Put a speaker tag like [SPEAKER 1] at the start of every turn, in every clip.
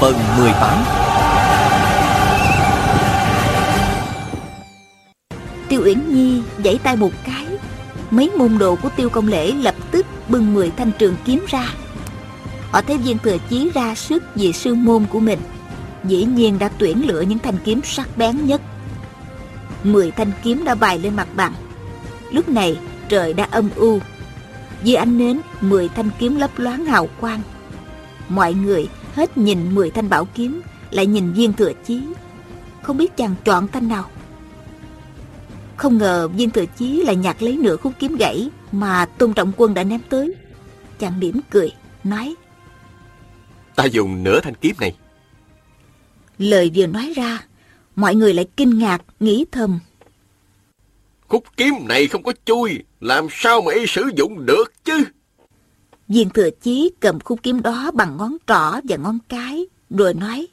[SPEAKER 1] Phần 18
[SPEAKER 2] Tiêu Uyển Nhi giãy tay một cái, Mấy môn đồ của Tiêu Công Lễ lập tức bưng 10 thanh trường kiếm ra. Họ thấy viên thừa chí ra sức vì sư môn của mình. Dĩ nhiên đã tuyển lựa những thanh kiếm sắc bén nhất. 10 thanh kiếm đã bày lên mặt bằng. Lúc này trời đã âm u. Dưới ánh nến 10 thanh kiếm lấp loáng hào quang. Mọi người hết nhìn 10 thanh bảo kiếm Lại nhìn viên thừa chí. Không biết chàng chọn thanh nào. Không ngờ viên thừa chí lại nhặt lấy nửa khúc kiếm gãy Mà Tôn Trọng Quân đã ném tới. Chàng mỉm cười Nói
[SPEAKER 1] Ta dùng nửa thanh kiếm này.
[SPEAKER 2] Lời vừa nói ra Mọi người lại kinh ngạc Nghĩ thầm.
[SPEAKER 1] Khúc kiếm này không có chui Làm sao mà y sử dụng được chứ
[SPEAKER 2] Viên thừa chí cầm khúc kiếm đó bằng ngón trỏ và ngón cái Rồi nói.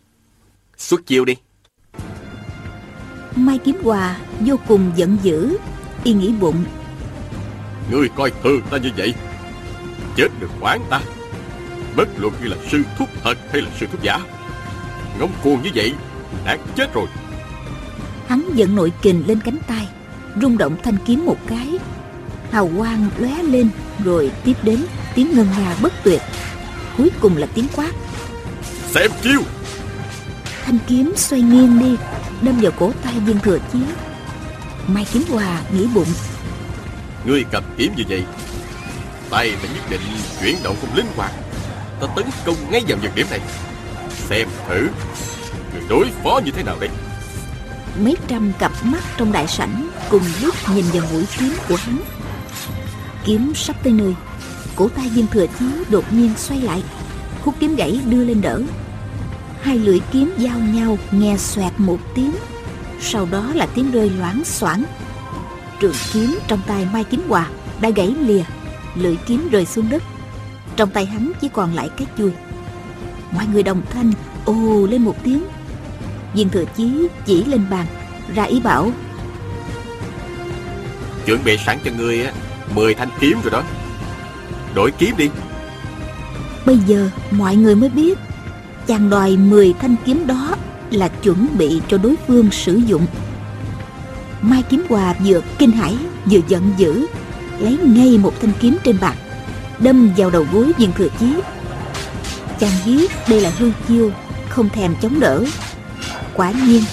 [SPEAKER 1] Xuất chiêu đi.
[SPEAKER 2] Mai Kiếm Hòa vô cùng giận dữ Y nghĩ bụng.
[SPEAKER 1] Ngươi coi thường ta như vậy Chết được quán ta. Bất luận như là sư thúc thật hay là sư thúc giả Ngông cuồng như vậy Đáng chết rồi.
[SPEAKER 2] Hắn giận nội kình lên cánh tay Rung động thanh kiếm một cái Hào quang lóe lên Rồi tiếp đến tiếng ngân nga bất tuyệt. Cuối cùng là tiếng quát.
[SPEAKER 1] Xem chiêu!
[SPEAKER 2] Thanh kiếm xoay nghiêng đi Đâm vào cổ tay viên thừa chí. Mai Kiếm Hòa nghĩ bụng.
[SPEAKER 1] Ngươi cầm kiếm như vậy Tay ta nhất định chuyển động không linh hoạt. Ta tấn công ngay vào nhược điểm này. Xem thử Người đối phó như thế nào đây?
[SPEAKER 2] Mấy trăm cặp mắt trong đại sảnh Cùng lúc nhìn vào mũi kiếm của hắn Kiếm sắp tới nơi. Cổ tay viên thừa chí đột nhiên xoay lại Khúc kiếm gãy đưa lên đỡ. Hai lưỡi kiếm giao nhau nghe xoẹt một tiếng, Sau đó là tiếng rơi loáng xoảng. Trường kiếm trong tay Mai Kiếm Hòa đã gãy lìa, Lưỡi kiếm rơi xuống đất. Trong tay hắn chỉ còn lại cái chui. Mọi người đồng thanh, ồ lên một tiếng. Viên thừa chí chỉ lên bàn, Ra ý bảo.
[SPEAKER 1] Chuẩn bị sẵn cho ngươi á. Mười thanh kiếm rồi đó. Đổi kiếm đi.
[SPEAKER 2] Bây giờ mọi người mới biết, Chàng đòi 10 thanh kiếm đó Là chuẩn bị cho đối phương sử dụng. Mai Kiếm Hòa vừa kinh hãi, Vừa giận dữ, Lấy ngay một thanh kiếm trên bàn Đâm vào đầu gối viên thừa chí. Chàng biết đây là hư chiêu, Không thèm chống đỡ. Quả nhiên,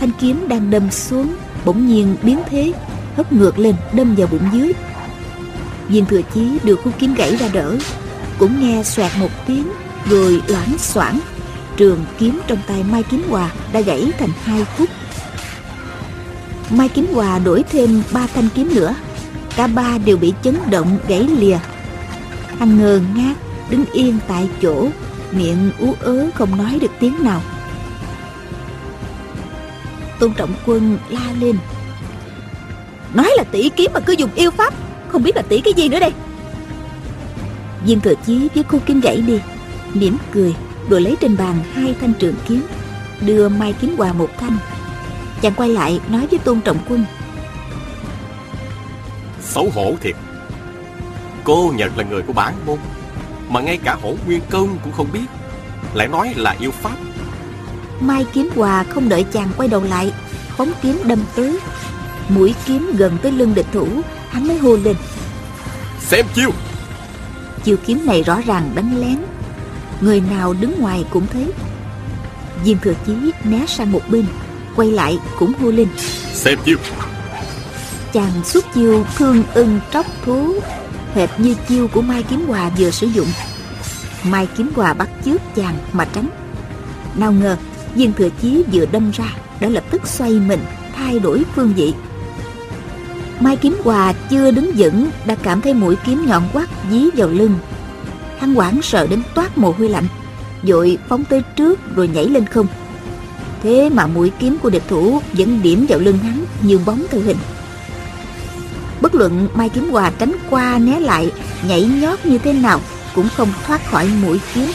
[SPEAKER 2] Thanh kiếm đang đâm xuống, Bỗng nhiên biến thế, Hất ngược lên, đâm vào bụng dưới. Viên thừa chí được khúc kiếm gãy ra đỡ. Cũng nghe xoẹt một tiếng, Rồi loãng xoảng. Trường kiếm trong tay Mai Kiếm Hòa Đã gãy thành hai khúc. Mai Kiếm Hòa đổi thêm ba thanh kiếm nữa. Cả ba đều bị chấn động gãy lìa. Hắn ngơ ngác, Đứng yên tại chỗ, Miệng ú ớ không nói được tiếng nào. Tôn Trọng Quân la lên. Nói là tỷ kiếm mà cứ dùng yêu pháp. Không biết là tỷ cái gì nữa đây. Viên thừa chí với khu kiếm gãy đi mỉm cười rồi lấy trên bàn hai thanh trường kiếm đưa mai kiếm hòa một thanh. Chàng quay lại nói với tôn trọng quân.
[SPEAKER 1] Xấu hổ thiệt. Cô Nhật là người của bản môn Mà ngay cả hổ nguyên công cũng không biết. Lại nói là yêu pháp.
[SPEAKER 2] Mai kiếm hòa không đợi chàng quay đầu lại phóng kiếm đâm tới. Mũi kiếm gần tới lưng địch thủ hắn mới hô lên.
[SPEAKER 1] Xem chiêu.
[SPEAKER 2] Chiêu kiếm này rõ ràng đánh lén. Người nào đứng ngoài cũng thấy diêm thừa chí né sang một bên quay lại cũng hô lên.
[SPEAKER 1] Xem chiêu.
[SPEAKER 2] Chàng xuất chiêu thương ưng tróc thú hệt như chiêu của mai kiếm hòa vừa sử dụng. Mai kiếm hòa bắt chước chàng mà tránh. Nào ngờ viên thừa chí vừa đâm ra đã lập tức xoay mình thay đổi phương vị mai kiếm hòa chưa đứng vững đã cảm thấy mũi kiếm nhọn quắt dí vào lưng. Hắn hoảng sợ đến toát mồ hôi lạnh Dội phóng tới trước rồi nhảy lên không. Thế mà mũi kiếm của địch thủ vẫn điểm vào lưng hắn như bóng theo hình. Bất luận Mai Kiếm Hòa tránh qua né lại, Nhảy nhót như thế nào Cũng không thoát khỏi mũi kiếm.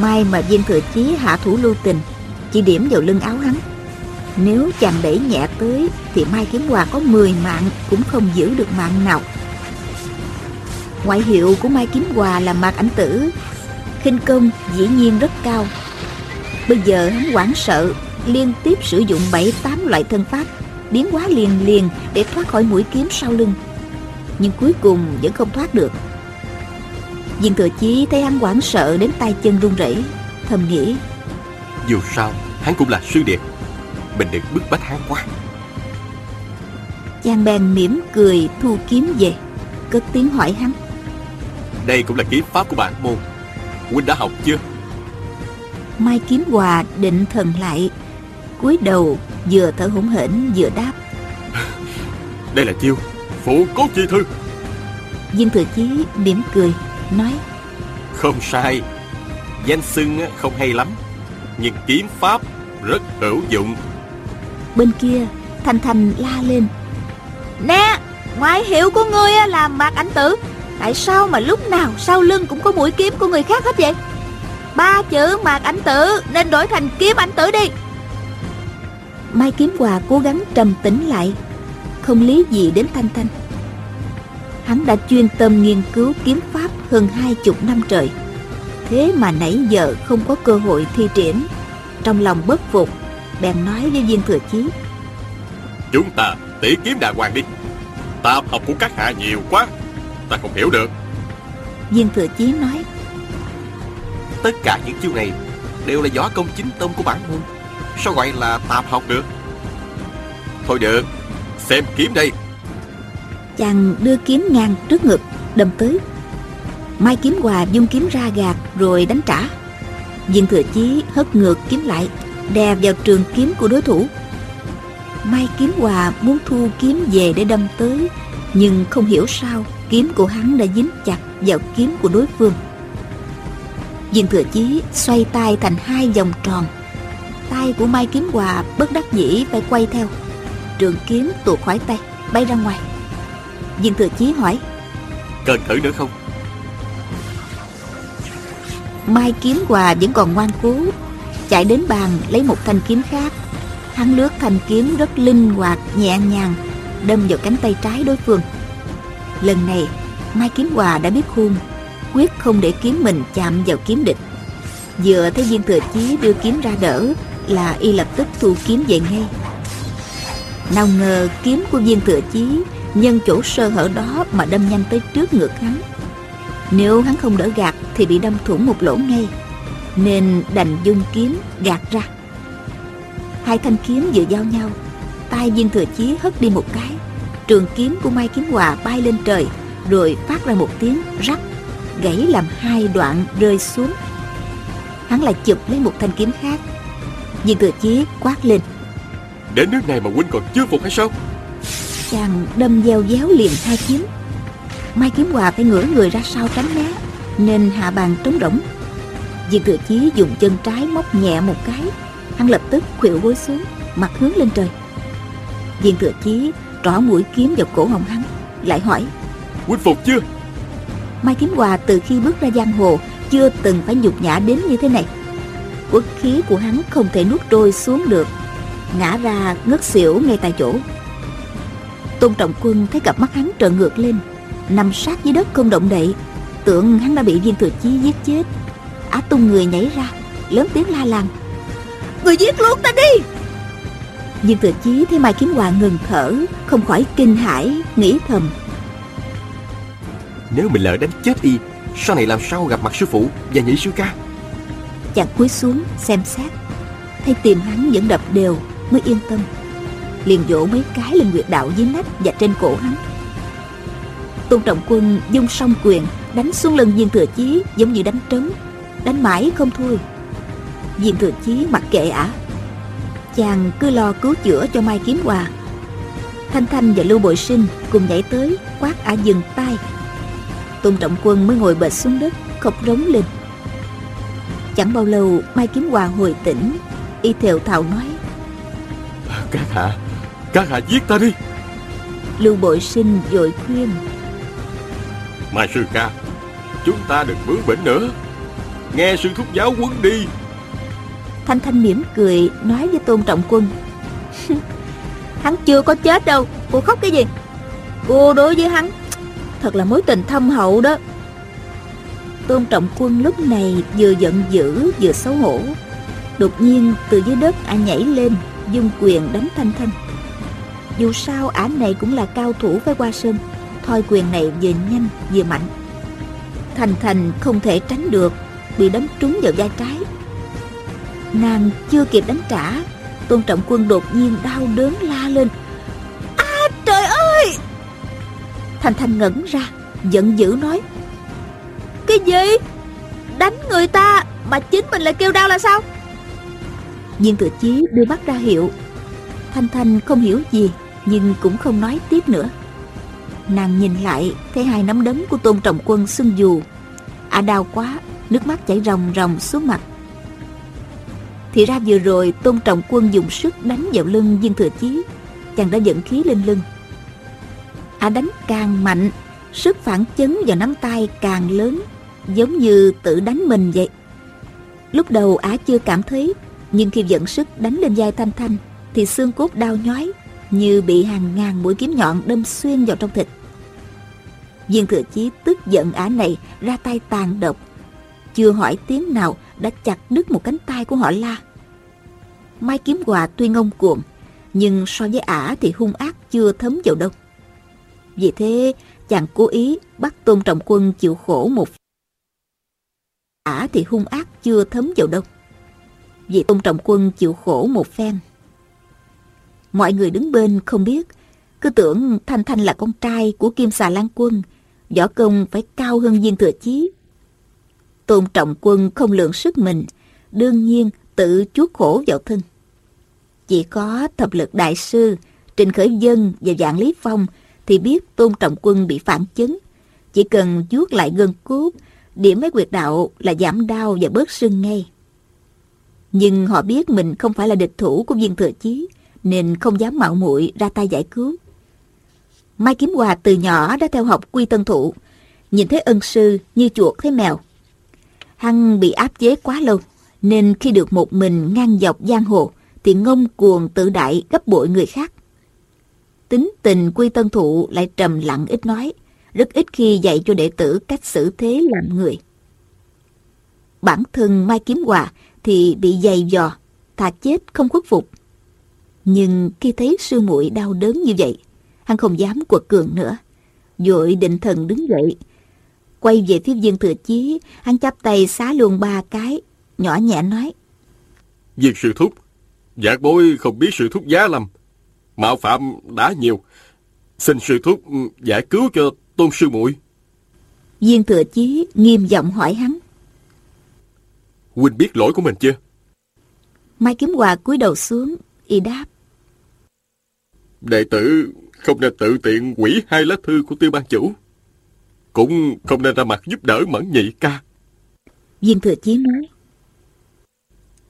[SPEAKER 2] Mai mà viên thừa chí hạ thủ lưu tình, Chỉ điểm vào lưng áo hắn. Nếu chàng đẩy nhẹ tới, Thì Mai Kiếm Hòa có 10 mạng Cũng không giữ được mạng nào. Ngoại hiệu của Mai Kiếm Hòa là Mạc Ảnh Tử. Khinh công dĩ nhiên rất cao. Bây giờ hắn hoảng sợ, Liên tiếp sử dụng bảy, tám loại thân pháp, Biến hóa liền liền để thoát khỏi mũi kiếm sau lưng. Nhưng cuối cùng vẫn không thoát được. Viên thừa chí thấy hắn hoảng sợ đến tay chân run rẩy, Thầm nghĩ,
[SPEAKER 1] Dù sao, hắn cũng là sư điệp mình đừng bức bách hắn quá.
[SPEAKER 2] Chàng bèn mỉm cười thu kiếm về Cất tiếng hỏi hắn.
[SPEAKER 1] Đây cũng là kiếm pháp của bản môn. Huynh đã học chưa?
[SPEAKER 2] Mai Kiếm Hòa định thần lại cúi đầu vừa thở hổn hển vừa đáp.
[SPEAKER 1] Đây là chiêu Phụ cốt chi thư.
[SPEAKER 2] Viên Thừa Chí mỉm cười Nói.
[SPEAKER 1] Không sai. Danh xưng không hay lắm Nhưng kiếm pháp rất hữu dụng
[SPEAKER 2] Bên kia, Thanh Thanh la lên. Nè, Ngoại hiệu của ngươi là Mạc Ảnh Tử. Tại sao mà lúc nào sau lưng cũng có mũi kiếm của người khác hết vậy? Ba chữ Mạc Ảnh Tử Nên đổi thành kiếm ảnh tử đi. Mai Kiếm Hòa cố gắng trầm tĩnh lại, Không lý gì đến Thanh Thanh. Hắn đã chuyên tâm nghiên cứu kiếm pháp hơn hai chục năm trời. Thế mà nãy giờ không có cơ hội thi triển, Trong lòng bất phục. Bèn nói với viên thừa chí.
[SPEAKER 1] Chúng ta tỉ kiếm đàng hoàng đi. Tạp học của các hạ nhiều quá Ta không hiểu được.
[SPEAKER 2] Viên thừa chí nói.
[SPEAKER 1] Tất cả những chiêu này Đều là võ công chính tông của bản môn. Sao gọi là tạp học được? Thôi được Xem kiếm đây.
[SPEAKER 2] Chàng đưa kiếm ngang trước ngực Đâm tới. Mai kiếm hòa dung kiếm ra gạt Rồi đánh trả. Viên thừa chí hất ngược kiếm lại Đè vào trường kiếm của đối thủ. Mai kiếm hòa muốn thu kiếm về để đâm tới Nhưng không hiểu sao Kiếm của hắn đã dính chặt vào kiếm của đối phương. Viên thừa chí xoay tay thành hai vòng tròn. Tay của Mai Kiếm Hòa bất đắc dĩ phải quay theo. Trường kiếm tuột khỏi tay Bay ra ngoài. Viên Thừa Chí hỏi
[SPEAKER 1] Cần thử nữa không?
[SPEAKER 2] Mai Kiếm Hòa vẫn còn ngoan cố Chạy đến bàn lấy một thanh kiếm khác. Hắn lướt thanh kiếm rất linh hoạt, Nhẹ nhàng, Đâm vào cánh tay trái đối phương. Lần này, Mai Kiếm Hòa đã biết khuôn Quyết không để kiếm mình chạm vào kiếm địch. Vừa thấy viên thừa chí đưa kiếm ra đỡ, Là y lập tức thu kiếm về ngay. Nào ngờ kiếm của viên thừa chí Nhân chỗ sơ hở đó mà đâm nhanh tới trước ngực hắn. Nếu hắn không đỡ gạt Thì bị đâm thủng một lỗ ngay. Nên đành dung kiếm gạt ra. Hai thanh kiếm vừa giao nhau tay viên thừa chí hất đi một cái Trường kiếm của Mai Kiếm Hòa bay lên trời Rồi phát ra một tiếng rắc Gãy làm hai đoạn rơi xuống. Hắn lại chụp lấy một thanh kiếm khác. Viên thừa chí quát lên.
[SPEAKER 1] Đến nước này mà huynh còn chưa phục hay sao?
[SPEAKER 2] Chàng đâm gieo déo liền hai kiếm. Mai kiếm hòa phải ngửa người ra sau tránh né Nên hạ bàn trống rỗng Viên thừa chí dùng chân trái móc nhẹ một cái Hắn lập tức khuỵu gối xuống Mặt hướng lên trời. Viên thừa chí trỏ mũi kiếm vào cổ họng hắn Lại hỏi
[SPEAKER 1] Huynh phục chưa?
[SPEAKER 2] Mai Kiếm Hòa từ khi bước ra giang hồ Chưa từng phải nhục nhã đến như thế này. Quốc khí của hắn không thể nuốt trôi xuống được Ngã ra ngất xỉu ngay tại chỗ. Tôn Trọng Quân thấy cặp mắt hắn trợn ngược lên Nằm sát dưới đất không động đậy Tưởng hắn đã bị viên thừa chí giết chết Á tung người nhảy ra Lớn tiếng la làng. Người giết luôn ta đi! Viên thừa chí thấy Mai Kiếm Hòa ngừng thở Không khỏi kinh hãi Nghĩ thầm.
[SPEAKER 1] Nếu mình lỡ đánh chết y Sau này làm sao gặp mặt sư phụ và nhị sư ca?
[SPEAKER 2] Chàng cúi xuống xem xét Thấy tim hắn vẫn đập đều Mới yên tâm. Liền vỗ mấy cái lên nguyệt đạo dưới nách Và trên cổ hắn. Tôn Trọng Quân dung song quyền Đánh xuống lưng viên thừa chí Giống như đánh trống Đánh mãi không thôi. Viên thừa chí mặc kệ ả. Chàng cứ lo cứu chữa cho Mai Kiếm Hòa. Thanh Thanh và Lưu Bội Sinh Cùng nhảy tới quát ả dừng tay. Tôn Trọng Quân mới ngồi bệt xuống đất Khóc rống lên. Chẳng bao lâu Mai Kiếm Hòa hồi tỉnh Y thều thào nói.
[SPEAKER 3] Các hạ Các hạ giết ta đi.
[SPEAKER 2] Lưu Bội Sinh vội khuyên.
[SPEAKER 3] Mai sư ca Chúng ta đừng bướng bỉnh nữa Nghe sư thúc giáo quấn đi.
[SPEAKER 2] Thanh Thanh mỉm cười, nói với Tôn Trọng Quân. Hắn chưa có chết đâu. Cô khóc cái gì? Cô đối với hắn, Thật là mối tình thâm hậu đó. Tôn Trọng Quân lúc này vừa giận dữ, vừa xấu hổ. Đột nhiên, từ dưới đất ả nhảy lên, Dung quyền đánh Thanh Thanh. Dù sao, ả này cũng là cao thủ với Hoa Sơn. Thoi quyền này vừa nhanh vừa mạnh. Thành Thành không thể tránh được. Bị đấm trúng vào vai trái. Nàng chưa kịp đánh trả, Tôn Trọng Quân đột nhiên đau đớn la lên. A, trời ơi! Thanh thanh ngẩn ra, Giận dữ nói, Cái gì? Đánh người ta Mà chính mình lại kêu đau là sao? Viên thừa chí đưa mắt ra hiệu. Thanh Thanh không hiểu gì, Nhưng cũng không nói tiếp nữa. Nàng nhìn lại, Thấy hai nắm đấm của Tôn Trọng Quân sưng dù. À đau quá Nước mắt chảy ròng ròng xuống mặt. Thì ra vừa rồi, Tôn Trọng Quân dùng sức đánh vào lưng viên thừa chí. Chàng đã dẫn khí lên lưng. À đánh càng mạnh, Sức phản chấn vào nắm tay càng lớn, Giống như tự đánh mình vậy. Lúc đầu Á chưa cảm thấy, Nhưng khi dẫn sức đánh lên vai Thanh Thanh, Thì xương cốt đau nhói, Như bị hàng ngàn mũi kiếm nhọn đâm xuyên vào trong thịt. Viên thừa chí tức giận ả này, ra tay tàn độc. Chưa hỏi tiếng nào, đã chặt đứt một cánh tay của họ la. Mai kiếm quà tuy ngông cuồng Nhưng so với ả thì hung ác chưa thấm vào đâu. Vì thế, chàng cố ý bắt Tôn Trọng Quân chịu khổ một ả thì hung ác chưa thấm vào đâu. Vì Tôn Trọng Quân chịu khổ một phen. Mọi người đứng bên không biết, Cứ tưởng Thanh Thanh là con trai của Kim Xà Lan Quân, võ công phải cao hơn viên thừa chí. Tôn trọng quân không lượng sức mình, đương nhiên tự chuốc khổ vào thân. Chỉ có thập lực đại sư, Trình Khởi Dân và Dạng Lý Phong thì biết Tôn Trọng Quân bị phản chấn. Chỉ cần chuốt lại gân cốt, điểm mấy quyệt đạo là giảm đau và bớt sưng ngay. Nhưng họ biết mình không phải là địch thủ của viên thừa chí, nên không dám mạo muội ra tay giải cứu. Mai Kiếm Hòa từ nhỏ đã theo học quy tân thụ, nhìn thấy ân sư như chuột thấy mèo. Hăng bị áp chế quá lâu, nên khi được một mình ngang dọc giang hồ, thì ngông cuồng tự đại gấp bội người khác. Tính tình quy tân thụ lại trầm lặng ít nói, rất ít khi dạy cho đệ tử cách xử thế làm người. Bản thân Mai Kiếm Hòa thì bị dày dò, thà chết không khuất phục. Nhưng khi thấy sư muội đau đớn như vậy, hắn không dám quật cường nữa. Vội định thần đứng dậy. Quay về phía viên thừa chí, hắn chắp tay xá luôn ba cái, nhỏ nhẹ nói.
[SPEAKER 3] Viên sư thúc, giảng bối không biết sư thúc giá lầm. Mạo phạm đã nhiều. Xin sư thúc giải cứu cho tôn sư muội
[SPEAKER 2] Viên thừa chí nghiêm giọng hỏi hắn.
[SPEAKER 3] Huynh biết lỗi của mình chưa?
[SPEAKER 2] Mai Kiếm Hòa cúi đầu xuống, y đáp.
[SPEAKER 3] Đệ tử không nên tự tiện quỷ hai lá thư của tiêu ban chủ. Cũng không nên ra mặt giúp đỡ mẫn nhị ca.
[SPEAKER 2] Viên thừa chí nói.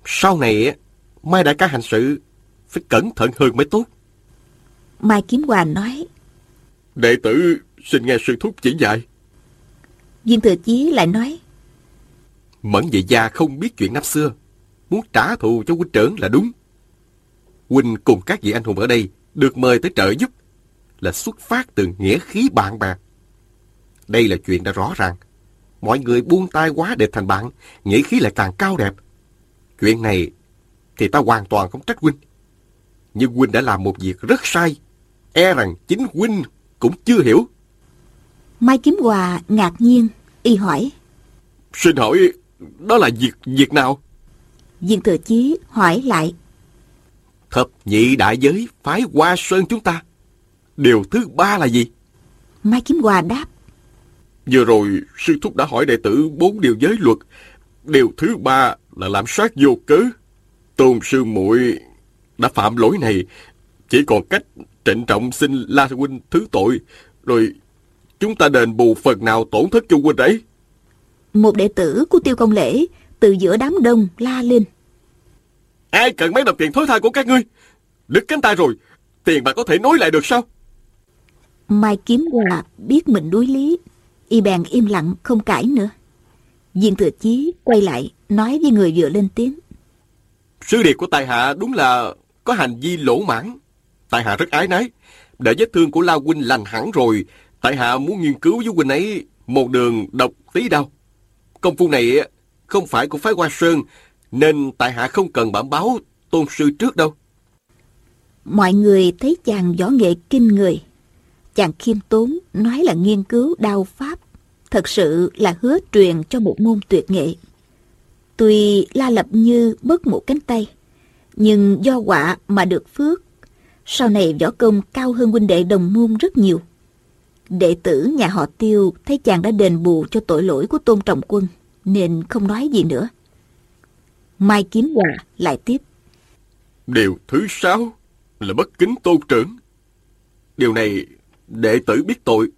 [SPEAKER 3] Sau này, Mai đại ca hành sự phải cẩn thận hơn mới tốt.
[SPEAKER 2] Mai Kiếm Hòa nói.
[SPEAKER 3] Đệ tử xin nghe sư thúc chỉ dạy.
[SPEAKER 2] Viên thừa chí lại nói.
[SPEAKER 3] Mẫn nhị gia không biết chuyện năm xưa. Muốn trả thù cho huynh trưởng là đúng. Huynh cùng các vị anh hùng ở đây được mời tới trợ giúp là xuất phát từ nghĩa khí bạn bè. Đây là chuyện đã rõ ràng. Mọi người buông tay quá để thành bạn, nghĩa khí lại càng cao đẹp. Chuyện này thì ta hoàn toàn không trách huynh. Nhưng huynh đã làm một việc rất sai. E rằng chính huynh cũng chưa hiểu.
[SPEAKER 2] Mai Kiếm Hòa ngạc nhiên, y hỏi.
[SPEAKER 3] Xin hỏi, đó là việc việc nào?
[SPEAKER 2] Viên Thừa Chí hỏi lại.
[SPEAKER 3] Thập nhị đại giới phái qua sơn chúng ta Điều thứ ba là gì?
[SPEAKER 2] Mai Kiếm Hòa đáp.
[SPEAKER 3] Vừa rồi, sư thúc đã hỏi đệ tử bốn điều giới luật. Điều thứ ba là làm sát vô cớ. Tôn sư muội đã phạm lỗi này. Chỉ còn cách trịnh trọng xin La Huynh thứ tội. Rồi chúng ta đền bù phần nào tổn thất cho huynh ấy.
[SPEAKER 2] Một đệ tử của Tiêu Công Lễ từ giữa đám đông la lên.
[SPEAKER 3] Ai cần mấy đồng tiền thối tha của các ngươi? Đứt cánh tay rồi, tiền bạc có thể nối lại được sao?
[SPEAKER 2] Mai Kiếm Hòa biết mình đuối lý, y bèn im lặng không cãi nữa. Viên Thừa Chí quay lại nói với người vừa lên tiếng.
[SPEAKER 3] Sư điệt của tài hạ đúng là có hành vi lỗ mãn. Tài hạ rất ái nái. Để vết thương của La Huynh lành hẳn rồi, tại hạ muốn nghiên cứu với Huynh ấy một đường độc tí đau. Công phu này không phải của phái Hoa Sơn, nên tại hạ không cần bản báo tôn sư trước đâu.
[SPEAKER 2] Mọi người thấy chàng võ nghệ kinh người. Chàng khiêm tốn nói là nghiên cứu đao pháp, thật sự là hứa truyền cho một môn tuyệt nghệ. Tuy La Lập Như mất một cánh tay, nhưng do quả mà được phước. Sau này võ công cao hơn huynh đệ đồng môn rất nhiều. Đệ tử nhà họ Tiêu thấy chàng đã đền bù cho tội lỗi của Tôn Trọng Quân, nên không nói gì nữa. Mai Kiếm Hòa lại tiếp.
[SPEAKER 3] Điều thứ sáu là bất kính tôn trưởng. Điều này đệ tử biết tội.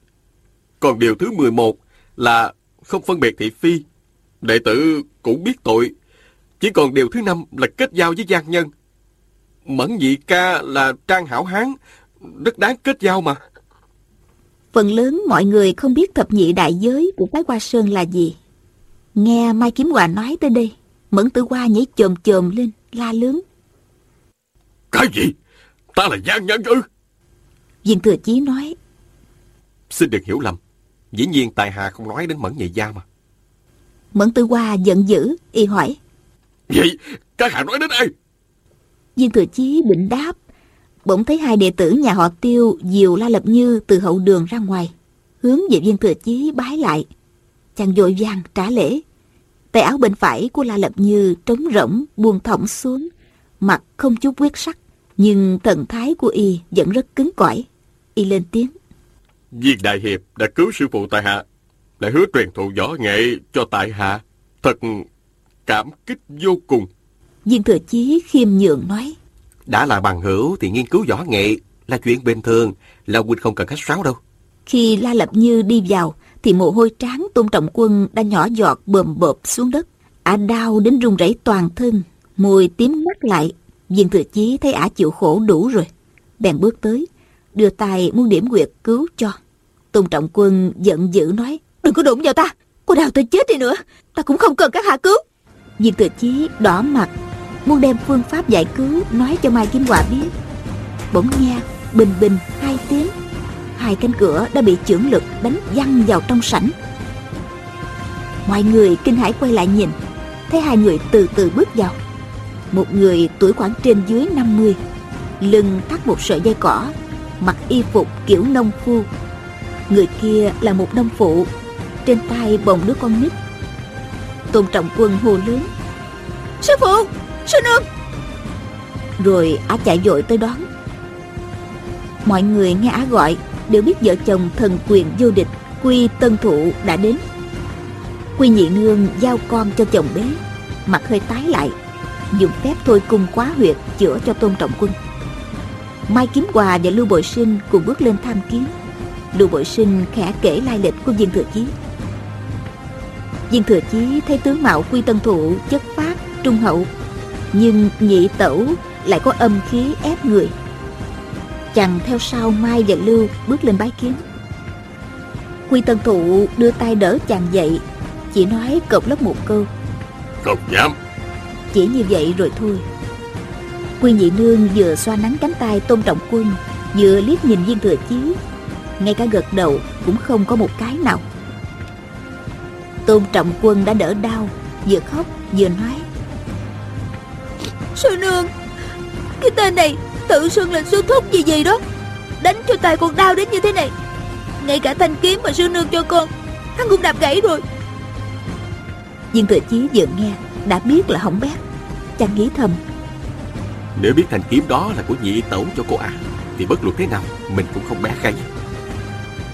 [SPEAKER 3] Còn điều thứ 11 là không phân biệt thị phi. Đệ tử cũng biết tội. Chỉ còn điều thứ năm là kết giao với gian nhân. Mẫn dị ca là trang hảo hán, rất đáng kết giao mà.
[SPEAKER 2] Phần lớn mọi người không biết thập nhị đại giới của phái Hoa Sơn là gì. Nghe Mai Kiếm Hòa nói tới đây, Mẫn Tử Hoa nhảy chồm chồm lên, la lớn.
[SPEAKER 3] Cái gì? Ta là gian nhân ư?
[SPEAKER 2] Viên Thừa Chí nói.
[SPEAKER 3] Xin đừng hiểu lầm. Dĩ nhiên tài hạ không nói đến Mẫn nhị gia mà.
[SPEAKER 2] Mẫn Tử Hoa giận dữ, y hỏi.
[SPEAKER 3] Vậy, các hạ nói đến ai?
[SPEAKER 2] Viên Thừa Chí định đáp. Bỗng thấy hai đệ tử nhà họ Tiêu diều La Lập Như từ hậu đường ra ngoài. Hướng về Viên Thừa Chí bái lại. Chàng vội vàng trả lễ. Tay áo bên phải của La Lập Như trống rỗng buông thõng xuống. Mặt không chút quyết sắc. Nhưng thần thái của y vẫn rất cứng cỏi. Y lên tiếng.
[SPEAKER 3] Viên Đại Hiệp đã cứu sư phụ tại hạ. Đã hứa truyền thụ võ nghệ cho tại hạ. Thật cảm kích vô cùng.
[SPEAKER 2] Viên Thừa Chí khiêm nhường nói.
[SPEAKER 3] Đã là bằng hữu thì nghiên cứu võ nghệ là chuyện bình thường. La huynh không cần khách sáo đâu.
[SPEAKER 2] Khi La Lập Như đi vào thì mồ hôi tráng Tôn Trọng Quân đã nhỏ giọt bờm bợp xuống đất. Ả đau đến run rẩy toàn thân, môi tím mắt lại. Viên Thừa Chí thấy ả chịu khổ đủ rồi. Bèn bước tới, đưa tay muốn điểm quyệt cứu cho. Tôn Trọng Quân giận dữ nói, đừng có đụng vào ta, cô đào tôi chết đi nữa, ta cũng không cần các hạ cứu. Viên Thừa Chí đỏ mặt, muốn đem phương pháp giải cứu nói cho Mai Kim Hòa biết. Bỗng nghe bình bình hai tiếng, hai cánh cửa đã bị chưởng lực đánh văng vào trong sảnh. Mọi người kinh hãi quay lại nhìn, thấy hai người từ từ bước vào. Một người tuổi khoảng trên dưới 50 Lưng thắt một sợi dây cỏ Mặc y phục kiểu nông phu. Người kia là một nông phụ Trên tay bồng đứa con nít. Tôn trọng quân hồ lớn Sư phụ, sư nương! Rồi á chạy dội tới đón. Mọi người nghe á gọi Đều biết vợ chồng thần quyền vô địch Quy tân thụ đã đến. Quy nhị nương giao con cho chồng bé, Mặt hơi tái lại dùng phép thôi cung quá huyệt, chữa cho tôn trọng quân. Mai kiếm hòa và lưu bội sinh cùng bước lên tham kiến. Lưu bội sinh khẽ kể lai lịch của viên thừa chí. Viên thừa chí thấy tướng mạo quy tân thụ chất phát trung hậu, nhưng nhị tẩu lại có âm khí ép người. Chàng theo sau mai và lưu bước lên bái kiến. Quy tân thụ đưa tay đỡ chàng dậy, chỉ nói cộc lốc một câu.
[SPEAKER 3] Không dám
[SPEAKER 2] chỉ như vậy rồi thôi. Quy nhị nương vừa xoa nắng cánh tay Tôn Trọng Quân Vừa liếc nhìn viên thừa chí. Ngay cả gật đầu cũng không có một cái nào. Tôn Trọng Quân đã đỡ đau Vừa khóc vừa nói. Sư nương Cái tên này tự xưng là sư thúc gì gì đó? Đánh cho tay con đau đến như thế này. Ngay cả thanh kiếm mà sư nương cho con Hắn cũng đạp gãy rồi. Viên thừa chí vừa nghe đã biết là hỏng bét chàng nghĩ thầm.
[SPEAKER 3] Nếu biết thanh kiếm đó là của nhị tẩu cho cô à thì bất luận thế nào mình cũng không bé khay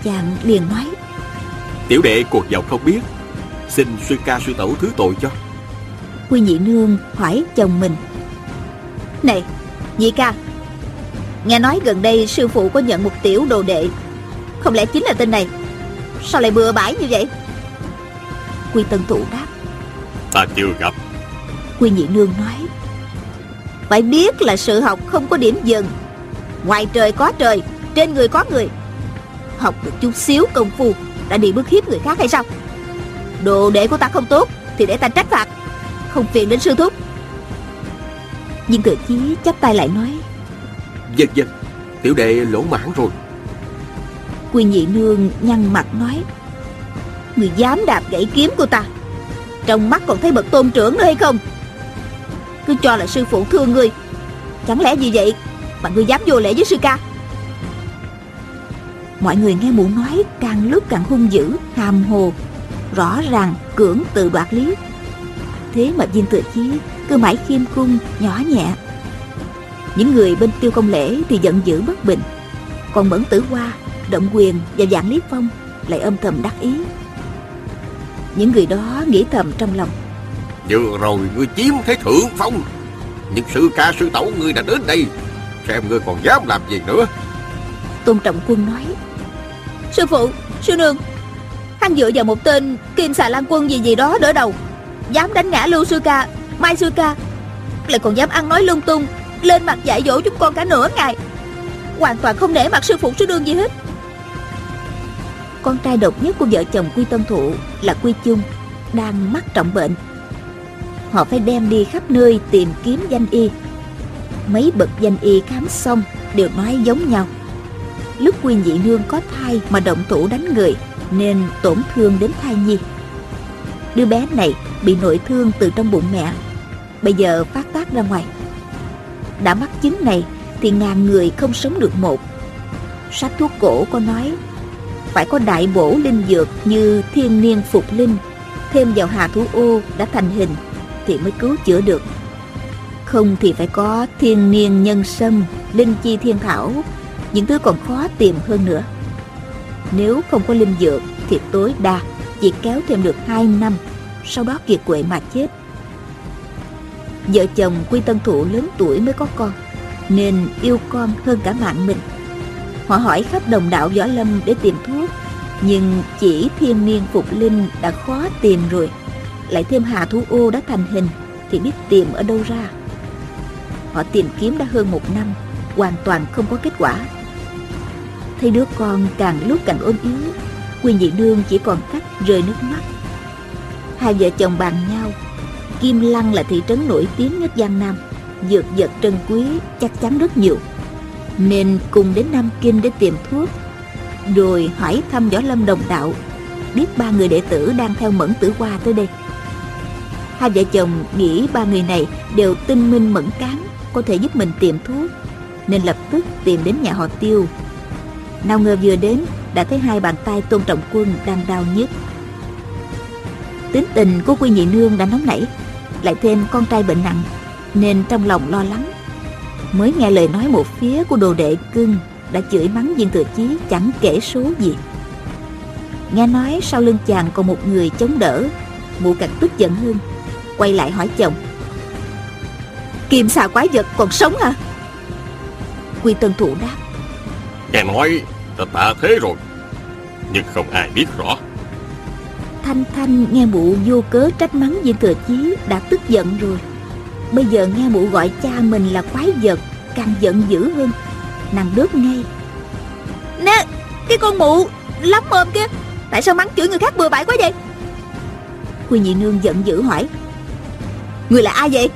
[SPEAKER 2] chàng liền nói
[SPEAKER 3] tiểu đệ cuộc giàu không biết xin sư ca sư tẩu thứ tội cho.
[SPEAKER 2] Quy nhị nương hỏi chồng mình này nhị ca nghe nói gần đây sư phụ có nhận một tiểu đồ đệ không lẽ chính là tên này? Sao lại bừa bãi như vậy? Quy tân thụ đáp
[SPEAKER 1] Ta chưa gặp
[SPEAKER 2] Quy nhị nương nói Phải biết là sự học không có điểm dừng. Ngoài trời có trời Trên người có người. Học được chút xíu công phu Đã đi bức hiếp người khác hay sao? Đồ đệ của ta không tốt Thì để ta trách phạt. Không phiền đến sư thúc. Nhưng cử chí chắp tay lại nói
[SPEAKER 1] Dân dân Tiểu đệ lỗ mãn rồi.
[SPEAKER 2] Quy nhị nương nhăn mặt nói Người dám đạp gãy kiếm của ta Trong mắt còn thấy bậc tôn trưởng nữa hay không cứ cho là sư phụ thương ngươi. Chẳng lẽ gì vậy Mà ngươi dám vô lễ với sư ca? Mọi người nghe mụ nói, Càng lúc càng hung dữ, Hàm hồ, Rõ ràng cưỡng tự đoạt lý. Thế mà viên tự chí Cứ mãi khiêm cung, nhỏ nhẹ. Những người bên tiêu công lễ Thì giận dữ bất bình. Còn mẫn tử hoa, Động quyền và dạng lý phong Lại âm thầm đắc ý. Những người đó nghĩ thầm trong lòng.
[SPEAKER 1] Vừa rồi ngươi chiếm thế thượng phong. Nhưng sư ca sư tẩu ngươi đã đến đây Xem ngươi còn dám làm gì nữa.
[SPEAKER 2] Tôn Trọng Quân nói Sư phụ, sư nương Hắn dựa vào một tên Kim xà lan quân gì gì đó đỡ đầu Dám đánh ngã Lưu Sư Ca, Mai Sư Ca Lại còn dám ăn nói lung tung Lên mặt dạy dỗ chúng con cả nửa ngày Hoàn toàn không để mặt sư phụ sư nương gì hết. Con trai độc nhất của vợ chồng Quy Tân Thụ Là Quy Chung Đang mắc trọng bệnh. Họ phải đem đi khắp nơi tìm kiếm danh y Mấy bậc danh y khám xong Đều nói giống nhau lúc quyên Nhị Nương có thai mà động thủ đánh người nên tổn thương đến thai nhi. Đứa bé này bị nội thương từ trong bụng mẹ, bây giờ phát tác ra ngoài. Đã mắc chứng này thì ngàn người không sống được một. Sách thuốc cổ có nói phải có đại bổ linh dược như thiên niên phục linh thêm vào hà thú ô đã thành hình thì mới cứu chữa được. Không thì phải có thiên niên nhân sâm, linh chi thiên thảo những thứ còn khó tìm hơn nữa. Nếu không có linh dược thì tối đa chỉ kéo thêm được 2 năm, sau đó kiệt quệ mà chết. Vợ chồng Quy Tân Thụ lớn tuổi mới có con, nên yêu con hơn cả mạng mình. Họ hỏi khắp đồng đạo võ lâm để tìm thuốc, nhưng chỉ thiên niên phục linh đã khó tìm rồi. Lại thêm hà thú ô đã thành hình thì biết tìm ở đâu ra. Họ tìm kiếm đã hơn một năm, hoàn toàn không có kết quả. Thấy đứa con càng lúc càng ốm yếu quy nhị nương chỉ còn cách rơi nước mắt. Hai vợ chồng bàn nhau kim lăng là thị trấn nổi tiếng nhất giang nam dược vật trân quý chắc chắn rất nhiều. Nên cùng đến nam kinh để tìm thuốc rồi hỏi thăm võ lâm đồng đạo biết ba người đệ tử đang theo mẫn tử hoa tới đây hai vợ chồng nghĩ ba người này đều tinh minh mẫn cán có thể giúp mình tìm thuốc, nên lập tức tìm đến nhà họ tiêu. Nào ngờ vừa đến, đã thấy hai bàn tay tôn trọng quân đang đau nhức. Tính tình của quy nhị nương đã nóng nảy, lại thêm con trai bệnh nặng, nên trong lòng lo lắng. Mới nghe lời nói một phía của đồ đệ cưng, đã chửi mắng viên thừa chí chẳng kể số gì. Nghe nói sau lưng chàng còn một người chống đỡ, mụ càng tức giận hơn quay lại hỏi chồng. Kim xà quái vật còn sống hả quy tân thủ đáp.
[SPEAKER 1] Nghe nói đã tạ thế rồi Nhưng không ai biết rõ.
[SPEAKER 2] Thanh Thanh nghe mụ vô cớ trách mắng viên thừa chí đã tức giận rồi. Bây giờ nghe mụ gọi cha mình là quái vật Càng giận dữ hơn. Nàng đớp ngay. Nè cái con mụ lắm mồm kia Tại sao mắng chửi người khác bừa bãi quá vậy? Quy nhị nương giận dữ hỏi Người là ai vậy?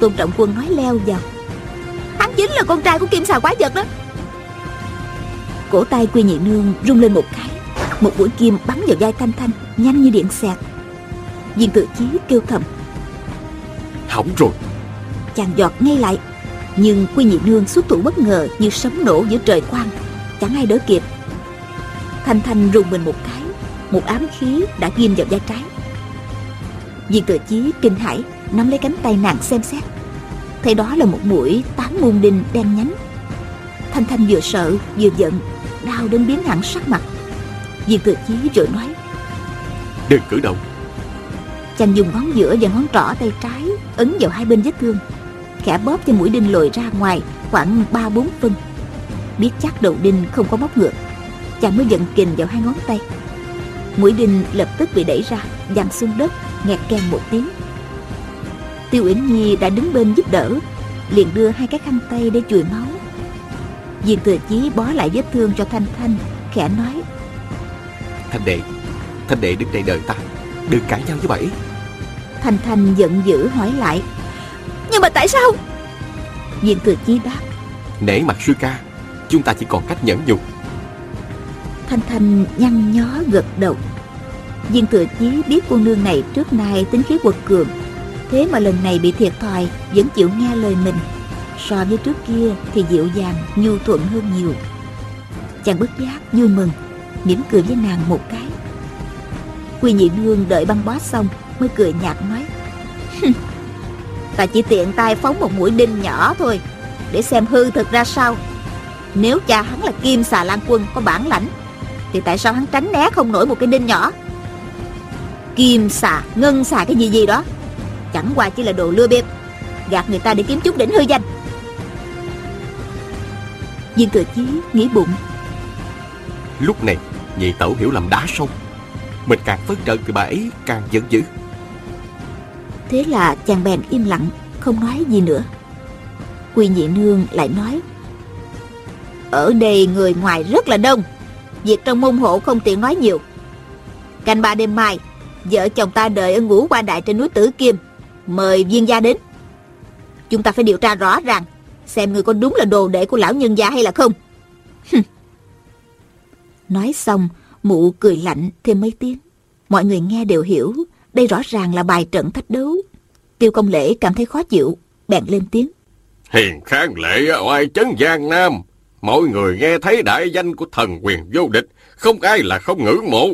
[SPEAKER 2] Tôn trọng quân nói leo vào. Hắn chính là con trai của Kim xà quái vật đó. Cổ tay Quy Nhị Nương rung lên một cái. Một mũi kim bắn vào vai Thanh Thanh Nhanh như điện xẹt. Viên tự chí kêu thầm.
[SPEAKER 1] Hỏng rồi.
[SPEAKER 2] Chàng giọt ngay lại. Nhưng Quy Nhị Nương xuất thủ bất ngờ Như sấm nổ giữa trời quang. Chẳng ai đỡ kịp. Thanh Thanh rùng mình một cái. Một ám khí đã ghim vào vai trái Viên tự chí kinh hãi Nắm lấy cánh tay nàng xem xét. Thấy đó là một mũi tám muôn đinh đen nhánh. Thanh Thanh vừa sợ vừa giận đau đến biến hẳn sắc mặt. Viên tự chí rồi nói
[SPEAKER 1] Đừng cử động.
[SPEAKER 2] Chàng dùng ngón giữa và ngón trỏ tay trái Ấn vào hai bên vết thương Khẽ bóp cho mũi đinh lồi ra ngoài Khoảng 3-4 phân. Biết chắc đầu đinh không có móc ngược Chàng mới giận kình vào hai ngón tay. Mũi đinh lập tức bị đẩy ra văng xuống đất nghẹt keng một tiếng. Tiêu uyển nhi đã đứng bên giúp đỡ liền đưa hai cái khăn tay để chùi máu. Viên thừa chí bó lại vết thương cho thanh thanh khẽ nói
[SPEAKER 1] Thanh đệ Thanh đệ đứng đây đợi ta Đừng cãi nhau với bảy
[SPEAKER 2] thanh thanh giận dữ hỏi lại nhưng mà tại sao? Viên thừa chí đáp
[SPEAKER 1] Nể mặt sư ca Chúng ta chỉ còn cách nhẫn nhục.
[SPEAKER 2] Thanh thanh nhăn nhó gật đầu viên thừa chí biết cô nương này trước nay tính khí quật cường. Thế mà lần này bị thiệt thòi, vẫn chịu nghe lời mình. So với trước kia thì dịu dàng, nhu thuận hơn nhiều. Chàng bất giác vui mừng, mỉm cười với nàng một cái. Quy nhị nương đợi băng bó xong, mới cười nhạt nói ta chỉ tiện tay phóng một mũi đinh nhỏ thôi, để xem hư thực ra sao. Nếu cha hắn là kim xà lan quân có bản lãnh, thì tại sao hắn tránh né không nổi một cái đinh nhỏ? Kim xà ngân xà cái gì gì đó. Chẳng qua chỉ là đồ lừa bịp gạt người ta để kiếm chút đỉnh hư danh. Viên thừa chí nghĩ bụng.
[SPEAKER 1] Lúc này nhị tẩu hiểu lầm đá sông Mình càng phấn trận thì bà ấy càng giận dữ.
[SPEAKER 2] Thế là chàng bèn im lặng không nói gì nữa. Quy nhị nương lại nói ở đây người ngoài rất là đông việc trong môn hộ không tiện nói nhiều. Canh ba đêm mai vợ chồng ta đợi ở ngũ qua đại trên núi tử kim. Mời viên gia đến. Chúng ta phải điều tra rõ ràng xem người có đúng là đồ đệ của lão nhân gia hay là không. Nói xong mụ cười lạnh thêm mấy tiếng. Mọi người nghe đều hiểu đây rõ ràng là bài trận thách đấu. Tiêu công lễ cảm thấy khó chịu bèn lên tiếng.
[SPEAKER 3] Hiền kháng lệ oai chấn giang nam. Mọi người nghe thấy đại danh của thần quyền vô địch, không ai là không ngưỡng mộ.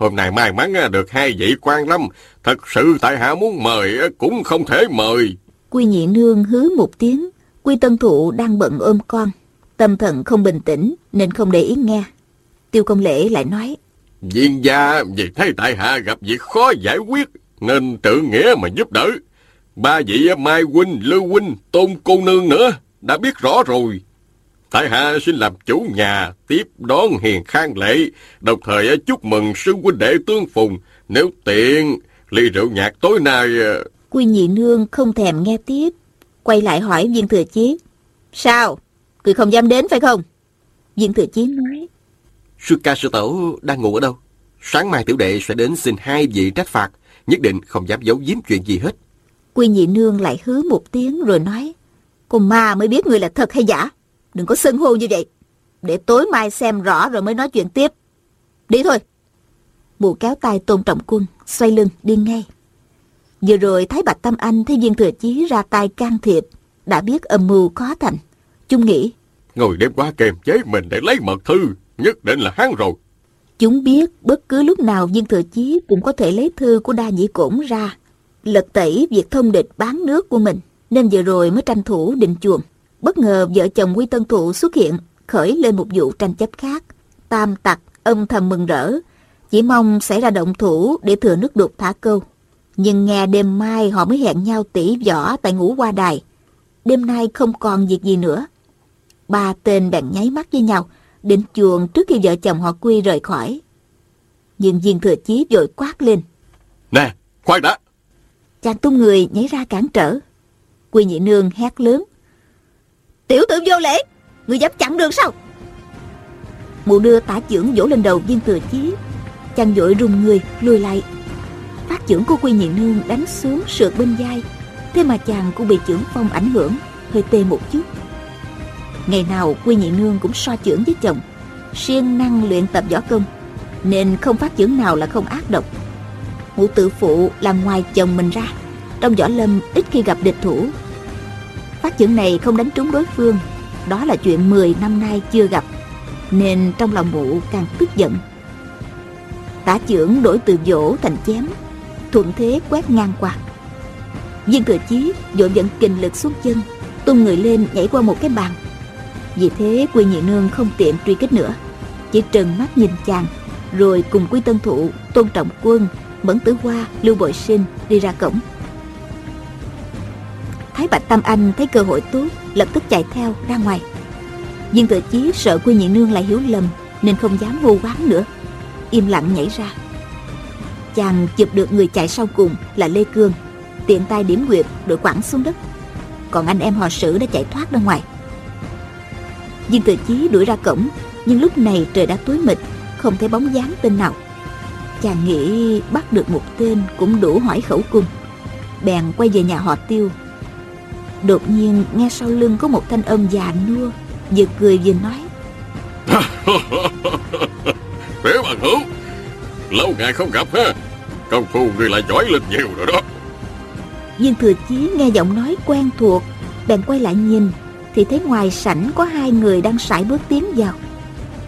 [SPEAKER 3] Hôm nay may mắn được hai vị quan lâm, thật sự tại hạ muốn mời cũng không thể mời.
[SPEAKER 2] quy nhị nương hứ một tiếng quy tân thụ đang bận ôm con tâm thần không bình tĩnh nên không để ý nghe tiêu công lễ lại nói
[SPEAKER 3] Viên gia vì thấy tại hạ gặp việc khó giải quyết, nên tự nghĩa mà giúp đỡ. Ba vị Mai Huynh, Lưu Huynh, Tôn Cô Nương nữa, đã biết rõ rồi. Tại hạ xin làm chủ nhà, tiếp đón hiền khang lệ, đồng thời chúc mừng sư huynh đệ tương phùng. Nếu tiện, ly rượu nhạc tối nay...
[SPEAKER 2] quy nhị nương không thèm nghe tiếp quay lại hỏi viên thừa chí. Sao? Người không dám đến phải không? Viên thừa chí nói.
[SPEAKER 1] Sư ca sư tẩu đang ngủ ở đâu? Sáng mai tiểu đệ sẽ đến xin hai vị trách phạt Nhất định không dám giấu giếm chuyện gì hết.
[SPEAKER 2] Quy nhị nương lại hứ một tiếng rồi nói con ma mới biết người là thật hay giả đừng có xưng hô như vậy. Để tối mai xem rõ rồi mới nói chuyện tiếp. Đi thôi. Mụ kéo tay tôn trọng quân xoay lưng đi ngay. Vừa rồi thấy bạch tâm anh thấy viên thừa chí ra tay can thiệp đã biết âm mưu khó thành. Chúng nghĩ
[SPEAKER 3] Ngồi đêm qua kềm chế mình để lấy mật thư, nhất định là hắn rồi.
[SPEAKER 2] Chúng biết bất cứ lúc nào viên thừa chí cũng có thể lấy thư của đa nhĩ cổn ra, lật tẩy việc thông địch bán nước của mình, nên vừa rồi mới tranh thủ định chuồng. Bất ngờ vợ chồng Quy Tân Thụ xuất hiện, khởi lên một vụ tranh chấp khác. Tam tặc âm thầm mừng rỡ, chỉ mong sẽ ra động thủ để thừa nước đục thả câu. Nhưng nghe đêm mai họ mới hẹn nhau tỉ võ tại ngũ qua đài. Đêm nay không còn việc gì nữa. Ba tên bèn nháy mắt với nhau, định chuồng trước khi vợ chồng họ quy rời khỏi. Nhưng viên thừa chí vội quát lên.
[SPEAKER 3] Nè, khoan đã.
[SPEAKER 2] Chàng tung người nhảy ra cản trở. Quy nhị nương hét lớn. Tiểu tử vô lễ, người dám chặn đường sao? Mụ đưa tả trưởng vỗ lên đầu viên thừa chí. Chàng vội rùng người, lùi lại. Phát trưởng của Quy nhị nương đánh xuống sượt bên vai. Thế mà chàng cũng bị trưởng phong ảnh hưởng, hơi tê một chút. Ngày nào Quy nhị nương cũng so trưởng với chồng, siêng năng luyện tập võ công, nên không phát trưởng nào là không ác độc mụ tự phụ là ngoài chồng mình ra trong võ lâm ít khi gặp địch thủ phát chưởng này không đánh trúng đối phương. Đó là chuyện 10 năm nay chưa gặp, nên trong lòng mụ càng tức giận. Tả trưởng đổi từ vỗ thành chém, thuận thế quét ngang qua. Viên thừa chí vội dẫn kình lực xuống chân, tung người lên nhảy qua một cái bàn. Vì thế quy nhị nương không tiện truy kích nữa, chỉ trừng mắt nhìn chàng, rồi cùng quy tân thụ tôn trọng quân, mẫn tử hoa, lưu bội sinh đi ra cổng thái bạch tam anh thấy cơ hội tốt, lập tức chạy theo, ra ngoài. Viên tự chí sợ quy nhị nương lại hiểu lầm, nên không dám hô quán nữa. Im lặng nhảy ra. Chàng chụp được người chạy sau cùng là Lê Cương, Tiện tay điểm nguyệt đội quẳng xuống đất. Còn anh em họ sử đã chạy thoát ra ngoài. Viên Thừa Chí đuổi ra cổng, Nhưng lúc này trời đã tối mịt, Không thấy bóng dáng tên nào. Chàng nghĩ bắt được một tên Cũng đủ hỏi khẩu cung. Bèn quay về nhà họ tiêu Đột nhiên nghe sau lưng có một thanh âm già nua Vừa cười vừa nói.
[SPEAKER 3] Tiểu bằng hữu Lâu ngày không gặp ha. Công phu người lại giỏi lên nhiều rồi đó.
[SPEAKER 2] Viên thừa chí nghe giọng nói quen thuộc Bèn quay lại nhìn Thì thấy ngoài sảnh có hai người đang sải bước tiến vào.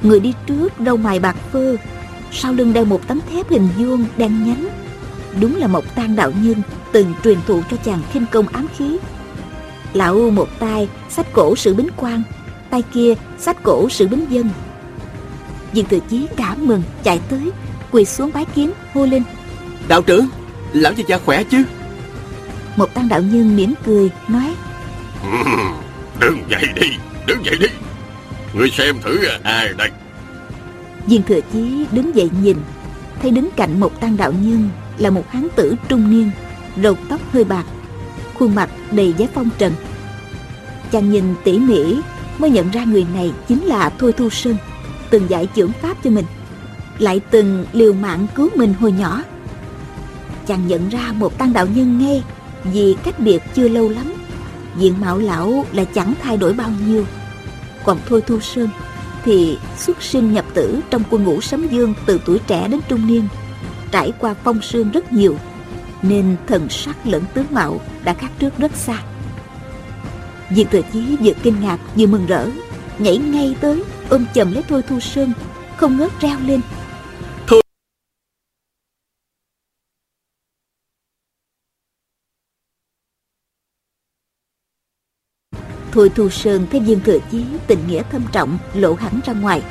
[SPEAKER 2] Người đi trước râu mài bạc phơ Sau lưng đeo một tấm thép hình vuông đen nhánh. Đúng là một tan đạo nhân Từng truyền thụ cho chàng khinh công ám khí Lão một tay sách cổ sự bính quan Tay kia sách cổ sự bính dân. Viên thừa chí cảm mừng chạy tới Quỳ xuống bái kiến hô lên.
[SPEAKER 1] Đạo trưởng Lão gia gia khỏe chứ?
[SPEAKER 2] Một tăng đạo nhân mỉm cười nói.
[SPEAKER 3] Đứng dậy đi Đứng dậy đi. Người xem thử ai đây?
[SPEAKER 2] Viên thừa chí đứng dậy nhìn Thấy đứng cạnh một tăng đạo nhân Là một hán tử trung niên Râu tóc hơi bạc Khuôn mặt đầy vẻ phong trần. Chàng nhìn tỉ mỉ, Mới nhận ra người này chính là Thôi Thu Sơn, Từng dạy trưởng pháp cho mình, Lại từng liều mạng cứu mình hồi nhỏ. Chàng nhận ra một tăng đạo nhân ngay, Vì cách biệt chưa lâu lắm, Diện mạo lão là chẳng thay đổi bao nhiêu. Còn Thôi Thu Sơn Thì xuất sinh nhập tử trong quân ngũ sấm dương Từ tuổi trẻ đến trung niên, Trải qua phong sương rất nhiều. Nên thần sắc lẫn tướng mạo Đã khác trước rất xa. Diệp Thừa Chí vừa kinh ngạc vừa mừng rỡ, Nhảy ngay tới, ôm chầm lấy Thôi Thu Sơn, Không ngớt reo lên. Thôi Thu Sơn thấy viên thừa chí tình nghĩa thâm trọng lộ hẳn ra ngoài,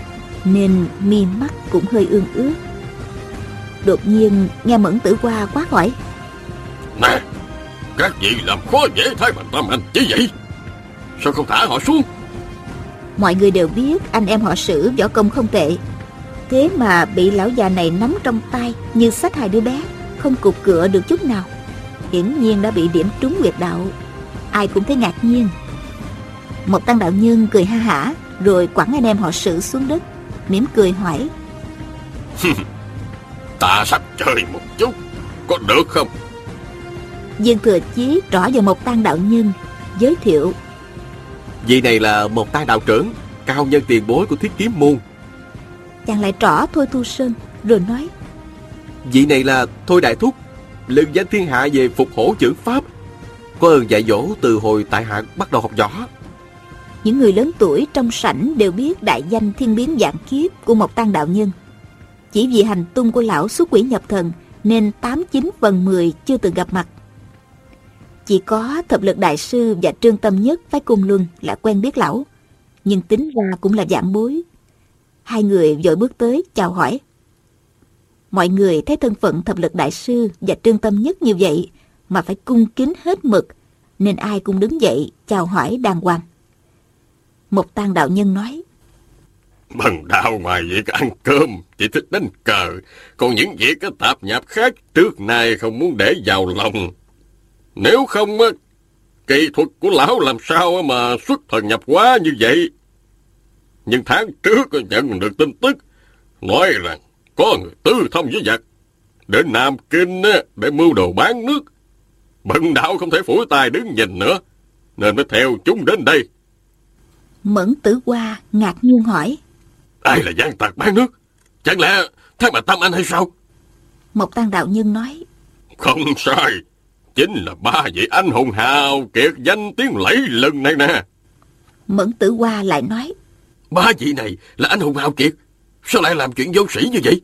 [SPEAKER 2] Nên mi mắt cũng hơi ương ướt Đột nhiên, nghe Mẫn Tử Qua quá hỏi
[SPEAKER 3] Nè Các vị làm khó dễ thái bằng tâm anh chứ vậy. Sao không thả họ xuống?
[SPEAKER 2] Mọi người đều biết anh em họ sử võ công không tệ. Thế mà bị lão già này nắm trong tay Như sách hai đứa bé Không cục cựa được chút nào. Hiển nhiên đã bị điểm trúng nguyệt đạo. Ai cũng thấy ngạc nhiên. Một tăng đạo nhân cười ha hả Rồi quẳng anh em họ sử xuống đất mỉm cười hỏi.
[SPEAKER 3] Ta sắp chơi một chút Có được không
[SPEAKER 2] Dương Thừa Chí trỏ vào một tăng đạo nhân Giới thiệu.
[SPEAKER 1] Vị này là một tay đạo trưởng Cao nhân tiền bối của thiết kiếm môn.
[SPEAKER 2] Chàng lại trỏ Thôi Thu Sơn Rồi nói.
[SPEAKER 1] Vị này là Thôi Đại Thúc Lưng danh thiên hạ về phục hổ chưởng pháp. Có ơn dạy dỗ từ hồi tại hạ bắt đầu học võ.
[SPEAKER 2] Những người lớn tuổi trong sảnh đều biết đại danh thiên biến dạng kiếp của một tăng đạo nhân. Chỉ vì hành tung của lão xuất quỷ nhập thần nên 89 phần 10 chưa từng gặp mặt. Chỉ có thập lực đại sư và trương tâm nhất phái cung luân là quen biết lão, nhưng tính ra cũng là dạng bối. Hai người vội bước tới chào hỏi. Mọi người thấy thân phận thập lực đại sư và trương tâm nhất như vậy mà phải cung kính hết mực, nên ai cũng đứng dậy chào hỏi đàng hoàng. Một tang đạo nhân nói,
[SPEAKER 3] Bằng đạo ngoài việc ăn cơm Chỉ thích đánh cờ Còn những việc cái tạp nhạp khác Trước nay không muốn để vào lòng nếu không Kỹ thuật của lão làm sao mà xuất thần nhập quá như vậy Nhưng tháng trước nhận được tin tức Nói rằng Có người tư thông với giặc Đến Nam Kinh để mưu đồ bán nước Bần đạo không thể phủi tay đứng nhìn nữa Nên mới theo chúng đến đây
[SPEAKER 2] Mẫn tử qua ngạc nhiên hỏi.
[SPEAKER 3] Ai là gian tặc bán nước? Chẳng lẽ Thái Bạch Tâm Anh hay sao?
[SPEAKER 2] Một tăng đạo nhân nói,
[SPEAKER 3] Không sai. Chính là ba vị anh hùng hào kiệt danh tiếng lẫy lừng này nè.
[SPEAKER 2] Mẫn tử qua lại nói,
[SPEAKER 3] Ba vị này là anh hùng hào kiệt. Sao lại làm chuyện vô sĩ như vậy?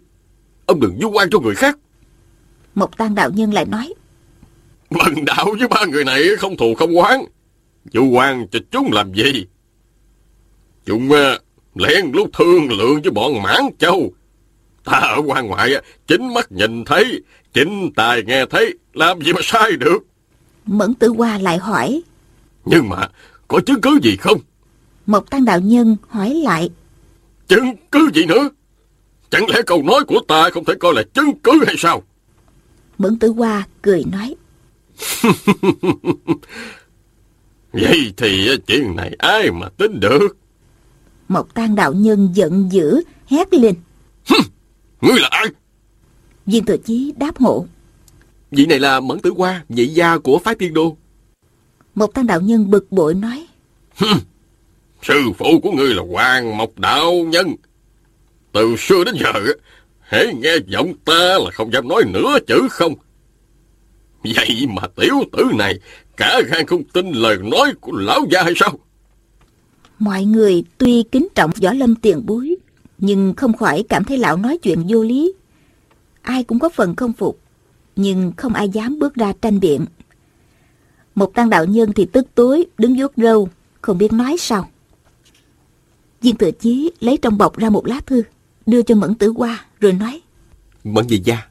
[SPEAKER 3] Ông đừng vu oan cho người khác.
[SPEAKER 2] một tăng đạo nhân lại nói,
[SPEAKER 3] Bần đạo với ba người này không thù không oán. Vu oan cho chúng làm gì? Chúng uh, lén lút thương lượng với bọn mãn châu. Ta ở quan ngoại chính mắt nhìn thấy, chính tài nghe thấy, làm gì mà sai được.
[SPEAKER 2] Mẫn tử qua lại hỏi,
[SPEAKER 3] Nhưng mà có chứng cứ gì không?
[SPEAKER 2] một tăng đạo nhân hỏi lại,
[SPEAKER 3] Chứng cứ gì nữa? Chẳng lẽ câu nói của ta không thể coi là chứng cứ hay sao?
[SPEAKER 2] Mẫn tử hoa cười nói.
[SPEAKER 3] Vậy thì chuyện này ai mà tính được?
[SPEAKER 2] Một tang đạo nhân giận dữ, hét lên.
[SPEAKER 3] Ngươi là ai?
[SPEAKER 2] Viên thừa chí đáp hộ.
[SPEAKER 1] Vị này là Mẫn Tử Hoa, nhị gia của phái tiên đô.
[SPEAKER 2] Một tăng đạo nhân bực bội nói.
[SPEAKER 3] Sư phụ của ngươi là Hoàng Mộc Đạo Nhân. Từ xưa đến giờ, hễ nghe giọng ta là không dám nói nửa chữ không. Vậy mà tiểu tử này cả gan không tin lời nói của lão gia hay sao?
[SPEAKER 2] Mọi người tuy kính trọng võ lâm tiền bối, nhưng không khỏi cảm thấy lão nói chuyện vô lý. Ai cũng có phần không phục, nhưng không ai dám bước ra tranh biện. Một tăng đạo nhân thì tức tối, đứng vuốt râu, không biết nói sao. Viên tự chí lấy trong bọc ra một lá thư, đưa cho Mẫn Tử Hoa, rồi nói.
[SPEAKER 1] Mẫn nhị gia,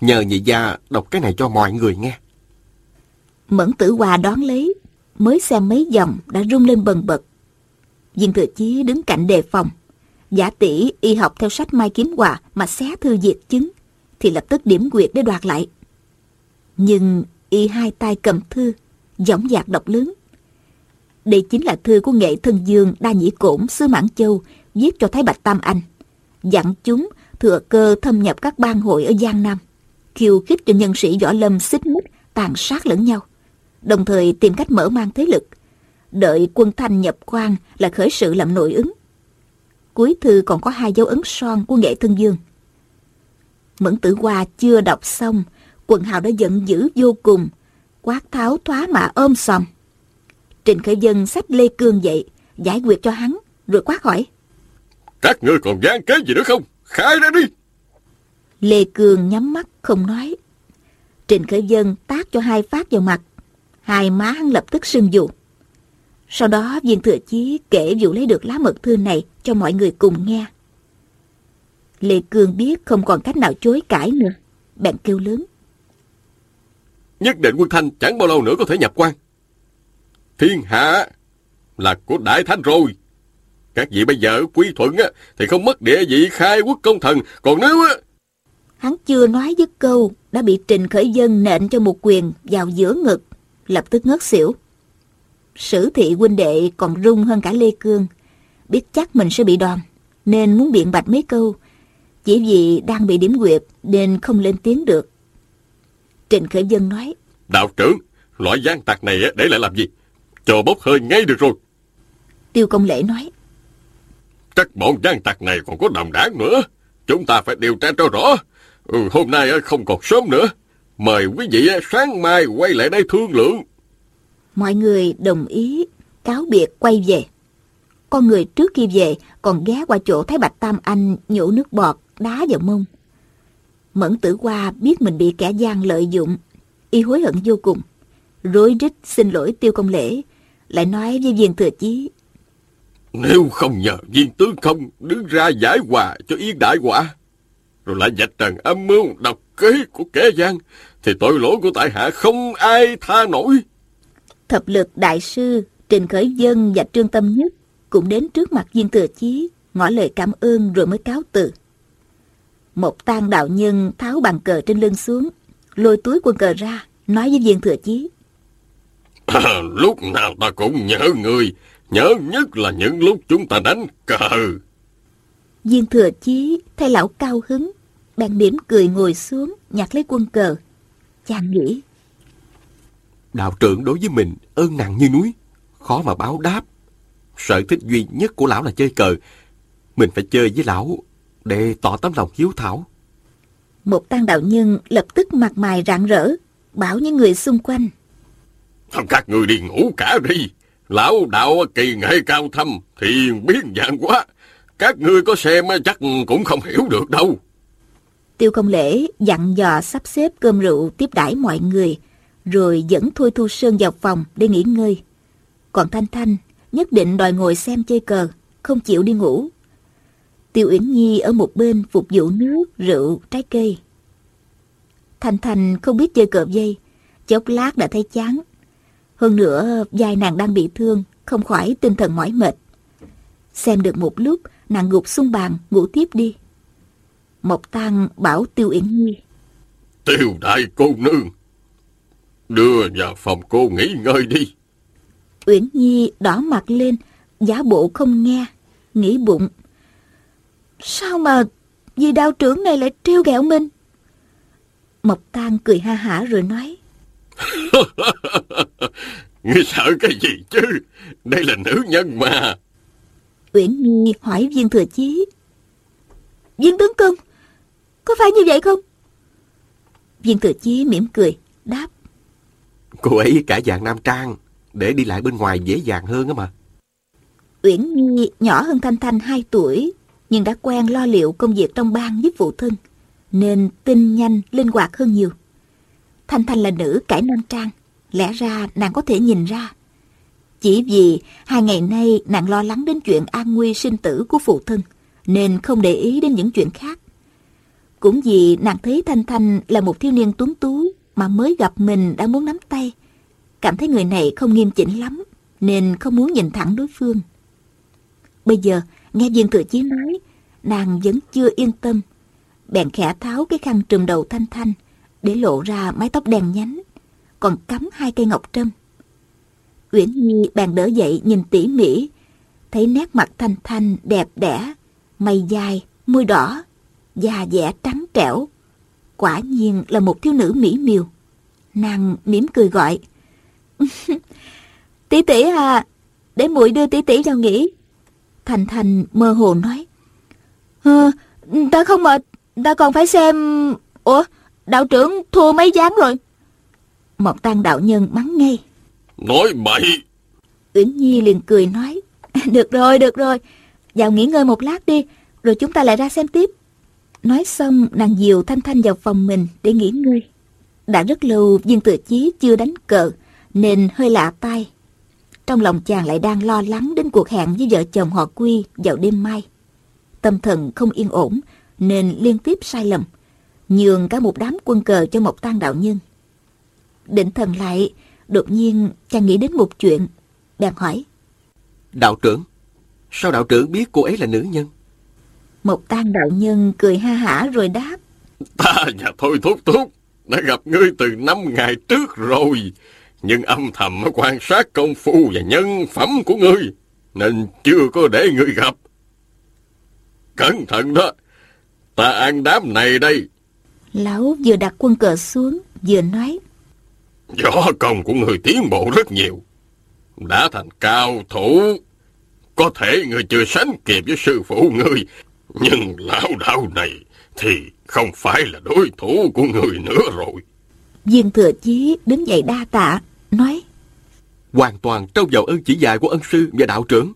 [SPEAKER 1] nhờ nhị gia đọc cái này cho mọi người nghe.
[SPEAKER 2] Mẫn Tử Hoa đón lấy, mới xem mấy dòng đã rung lên bần bật. Viên tự chí đứng cạnh đề phòng, giả tỷ y học theo sách Mai Kiếm Hòa mà xé thư diệt chứng, thì lập tức điểm quyệt để đoạt lại. Nhưng y hai tay cầm thư, giọng dạc đọc lớn. Đây chính là thư của nghệ thân dương Đa Nhĩ Cổn sứ Mãn Châu viết cho Thái Bạch Tam Anh. Dặn chúng thừa cơ thâm nhập các bang hội ở Giang Nam, khiêu khích cho nhân sĩ võ lâm xích mích, tàn sát lẫn nhau, đồng thời tìm cách mở mang thế lực. Đợi quân thanh nhập quan là khởi sự làm nội ứng. Cuối thư còn có hai dấu ấn son của nghệ thân dương. Mẫn tử hoa chưa đọc xong, quần hào đã giận dữ vô cùng, quát tháo thoá mạ ôm xòm. Trình Khởi Dân xách Lê Cương dậy, giải quyết cho hắn, rồi quát hỏi.
[SPEAKER 3] Các ngươi còn gian kế gì nữa không? Khai ra đi!
[SPEAKER 2] Lê Cương nhắm mắt không nói. Trình Khởi Dân tác cho hai phát vào mặt, hai má hắn lập tức sưng dù. Sau đó viên thừa chí kể vụ lấy được lá mật thư này cho mọi người cùng nghe. Lê Cương biết không còn cách nào chối cãi nữa, bèn kêu lớn.
[SPEAKER 3] Nhất định quân Thanh chẳng bao lâu nữa có thể nhập quan. Thiên hạ là của Đại Thanh rồi. Các vị bây giờ quy thuận á, thì không mất địa vị khai quốc công thần. Còn nếu á...
[SPEAKER 2] Hắn chưa nói dứt câu, đã bị Trình Khởi Dân nện cho một quyền vào giữa ngực, lập tức ngất xỉu. Sử thị huynh đệ còn rung hơn cả Lê Cương, biết chắc mình sẽ bị đòn, nên muốn biện bạch mấy câu, chỉ vì đang bị điểm quyệt nên không lên tiếng được. Trình Khởi Dân nói,
[SPEAKER 3] Đạo trưởng, loại gian tặc này để lại làm gì? Cho bốc hơi ngay được rồi.
[SPEAKER 2] Tiêu Công Lễ nói,
[SPEAKER 3] Chắc bọn gian tặc này còn có đồng đảng nữa. Chúng ta phải điều tra cho rõ. Ừ, hôm nay không còn sớm nữa. Mời quý vị sáng mai quay lại đây thương lượng.
[SPEAKER 2] mọi người đồng ý, cáo biệt quay về. Con người trước khi về còn ghé qua chỗ Thái Bạch Tam Anh nhổ nước bọt, đá vào mông. Mẫn tử hoa biết mình bị kẻ gian lợi dụng, y hối hận vô cùng. Rối rít xin lỗi tiêu công lễ, lại nói với viên thừa chí.
[SPEAKER 3] Nếu không nhờ viên tướng công đứng ra giải hòa cho yên đại quả, rồi lại dạch trần âm mưu độc kế của kẻ gian, thì tội lỗi của tại hạ không ai tha nổi.
[SPEAKER 2] Thập lực đại sư, Trình Khởi Dân và Trương Tâm Nhất cũng đến trước mặt viên thừa chí, ngỏ lời cảm ơn rồi mới cáo từ. Một tang đạo nhân tháo bàn cờ trên lưng xuống, lôi túi quân cờ ra, nói với viên thừa chí.
[SPEAKER 3] À, lúc nào ta cũng nhớ người, nhớ nhất là những lúc chúng ta đánh cờ.
[SPEAKER 2] Viên thừa chí thấy lão cao hứng, bèn mỉm cười ngồi xuống, nhặt lấy quân cờ. Chàng nghĩ,
[SPEAKER 1] Đạo trưởng đối với mình ơn nặng như núi, khó mà báo đáp. Sở thích duy nhất của lão là chơi cờ. Mình phải chơi với lão để tỏ tấm lòng hiếu thảo.
[SPEAKER 2] một tang đạo nhân lập tức mặt mày rạng rỡ, bảo những người xung quanh.
[SPEAKER 3] Các người đi ngủ cả đi. Lão đạo kỳ nghệ cao thâm, thiền biến dạng quá. Các ngươi có xem chắc cũng không hiểu được đâu.
[SPEAKER 2] Tiêu công lễ dặn dò sắp xếp cơm rượu tiếp đãi mọi người, rồi dẫn Thôi Thu Sơn vào phòng để nghỉ ngơi. Còn Thanh Thanh nhất định đòi ngồi xem chơi cờ, không chịu đi ngủ. Tiêu Uyển Nhi ở một bên phục vụ nước, rượu, trái cây. Thanh Thanh không biết chơi cờ dây, chốc lát đã thấy chán. Hơn nữa, vai nàng đang bị thương, không khỏi tinh thần mỏi mệt. Xem được một lúc, nàng gục xuống bàn, ngủ tiếp đi. Mộc Tăng bảo Tiêu Uyển Nhi.
[SPEAKER 3] Tiêu đại cô nương. Đưa vào phòng cô nghỉ ngơi đi.
[SPEAKER 2] Uyển Nhi đỏ mặt lên, giả bộ không nghe, nghĩ bụng. Sao mà vì đạo trưởng này lại trêu ghẹo mình? Mộc Tan cười ha hả rồi nói.
[SPEAKER 3] Ngươi sợ cái gì chứ? Đây là nữ nhân mà.
[SPEAKER 2] Uyển Nhi hỏi viên thừa chí. Viên tướng công, có phải như vậy không? Viên thừa chí mỉm cười, đáp.
[SPEAKER 1] Cô ấy cả dạng nam trang, để đi lại bên ngoài dễ dàng hơn á mà.
[SPEAKER 2] Uyển Nhi nhỏ hơn Thanh Thanh 2 tuổi, nhưng đã quen lo liệu công việc trong bang giúp phụ thân, nên tinh nhanh, linh hoạt hơn nhiều. Thanh Thanh là nữ cải nam trang, lẽ ra nàng có thể nhìn ra. Chỉ vì hai ngày nay nàng lo lắng đến chuyện an nguy sinh tử của phụ thân, nên không để ý đến những chuyện khác. Cũng vì nàng thấy Thanh Thanh là một thiếu niên tuấn tú mà mới gặp mình đã muốn nắm tay. Cảm thấy người này không nghiêm chỉnh lắm, nên không muốn nhìn thẳng đối phương. Bây giờ, nghe viên thừa chí nói, nàng vẫn chưa yên tâm. Bèn khẽ tháo cái khăn trùm đầu Thanh Thanh, để lộ ra mái tóc đen nhánh, còn cắm hai cây ngọc trâm. Uyển Nhi bèn đỡ dậy nhìn tỉ mỉ, thấy nét mặt Thanh Thanh đẹp đẽ, mày dài, môi đỏ, da dẻ trắng trẻo. Quả nhiên là một thiếu nữ mỹ miều. Nàng mỉm cười gọi. tỷ tỷ à, để muội đưa tỷ tỷ vào nghỉ. Thành Thành mơ hồ nói. Ờ, ta không mệt, ta còn phải xem... Ủa, đạo trưởng thua mấy gián rồi. Một tăng đạo nhân mắng ngay.
[SPEAKER 3] Nói bậy.
[SPEAKER 2] Uyển Nhi liền cười nói. Được rồi, được rồi. Vào nghỉ ngơi một lát đi, rồi chúng ta lại ra xem tiếp. Nói xong, nàng dìu Thanh Thanh vào phòng mình để nghỉ ngơi. Đã rất lâu viên tự chí chưa đánh cờ, nên hơi lạ tai. Trong lòng chàng lại đang lo lắng đến cuộc hẹn với vợ chồng họ Quy vào đêm mai. Tâm thần không yên ổn, nên liên tiếp sai lầm, nhường cả một đám quân cờ cho một tăng đạo nhân. Định thần lại, đột nhiên chàng nghĩ đến một chuyện, bèn hỏi.
[SPEAKER 1] Đạo trưởng, sao đạo trưởng biết cô ấy là nữ nhân?
[SPEAKER 2] Một tang đạo nhân cười ha hả rồi đáp.
[SPEAKER 3] Ta và Thôi Thúc Thúc đã gặp ngươi từ năm ngày trước rồi. Nhưng âm thầm quan sát công phu và nhân phẩm của ngươi, nên chưa có để ngươi gặp. Cẩn thận đó, ta ăn đám này đây.
[SPEAKER 2] Lão vừa đặt quân cờ xuống, vừa nói.
[SPEAKER 3] Võ công của người tiến bộ rất nhiều. Đã thành cao thủ. Có thể người chưa sánh kịp với sư phụ người. Nhưng lão đạo này thì không phải là đối thủ của người nữa rồi.
[SPEAKER 2] Viên thừa chí đứng dậy đa tạ, nói.
[SPEAKER 1] Hoàn toàn trông vào ơn chỉ dạy của ân sư và đạo trưởng.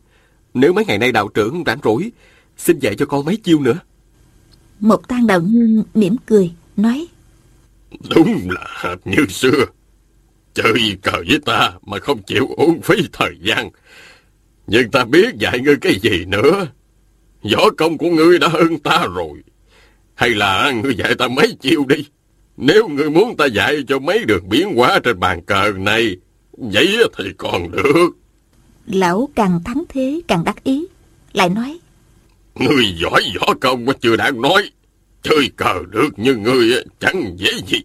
[SPEAKER 1] Nếu mấy ngày nay đạo trưởng rảnh rỗi, xin dạy cho con mấy chiêu nữa.
[SPEAKER 2] Một tang đạo nhân mỉm cười, nói.
[SPEAKER 3] Đúng là hệt như xưa. Chơi cờ với ta mà không chịu uổng phí thời gian. Nhưng ta biết dạy ngươi cái gì nữa. Võ công của ngươi đã hơn ta rồi. Hay là ngươi dạy ta mấy chiêu đi. Nếu ngươi muốn ta dạy cho mấy đường biến hóa trên bàn cờ này, vậy thì còn được.
[SPEAKER 2] Lão càng thắng thế càng đắc ý. Lại nói.
[SPEAKER 3] Ngươi giỏi võ công mà chưa đáng nói. Chơi cờ được như ngươi chẳng dễ gì.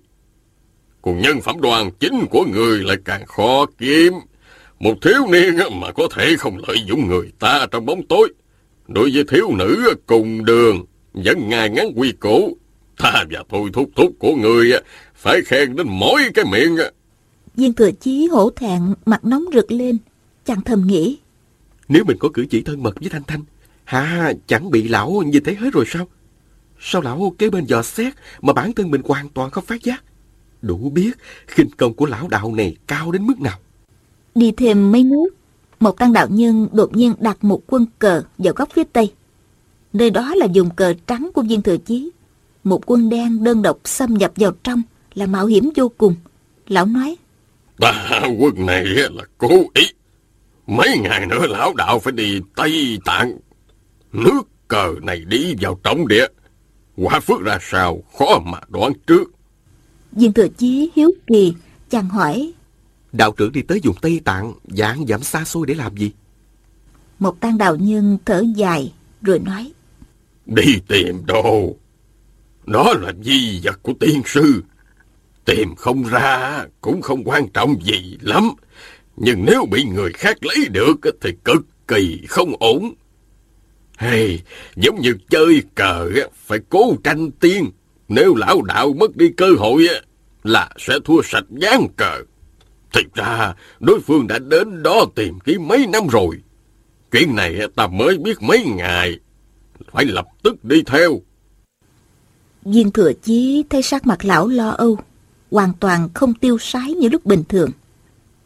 [SPEAKER 3] Còn nhân phẩm đoàn chính của người lại càng khó kiếm. Một thiếu niên mà có thể không lợi dụng người ta trong bóng tối. Đối với thiếu nữ cùng đường, vẫn ngài ngắn quy củ. Ta và thôi thúc thúc của người phải khen đến mỗi cái miệng.
[SPEAKER 2] Viên thừa chí hổ thẹn, mặt nóng rực lên. Chàng thầm nghĩ.
[SPEAKER 1] Nếu mình có cử chỉ thân mật với Thanh Thanh, hả chẳng bị lão như thế hết rồi sao? Sao lão kế bên dò xét mà bản thân mình hoàn toàn không phát giác? Đủ biết khinh công của lão đạo này cao đến mức nào.
[SPEAKER 2] Đi thêm mấy nước, một tăng đạo nhân đột nhiên đặt một quân cờ vào góc phía tây. Nơi đó là dùng cờ trắng của viên thừa chí. Một quân đen đơn độc xâm nhập vào trong là mạo hiểm vô cùng. Lão nói,
[SPEAKER 3] Ta quân này là cố ý. Mấy ngày nữa lão đạo phải đi Tây Tạng. Nước cờ này đi vào trọng địa. Quả phước ra sao khó mà đoán trước.
[SPEAKER 2] viên thừa chí hiếu kỳ, chàng hỏi,
[SPEAKER 1] Đạo trưởng đi tới vùng Tây Tạng, dạng giảm xa xôi để làm gì?
[SPEAKER 2] một tăng đạo nhân thở dài rồi nói,
[SPEAKER 3] Đi tìm đồ. Đó là di vật của tiên sư. Tìm không ra cũng không quan trọng gì lắm. Nhưng nếu bị người khác lấy được thì cực kỳ không ổn. Hay, giống như chơi cờ phải cố tranh tiên. Nếu lão đạo mất đi cơ hội là sẽ thua sạch gián cờ. Thực ra, đối phương đã đến đó tìm kiếm mấy năm rồi. Chuyện này ta mới biết mấy ngày. Phải lập tức đi theo.
[SPEAKER 2] Viên thừa chí thấy sắc mặt lão lo âu, hoàn toàn không tiêu sái như lúc bình thường.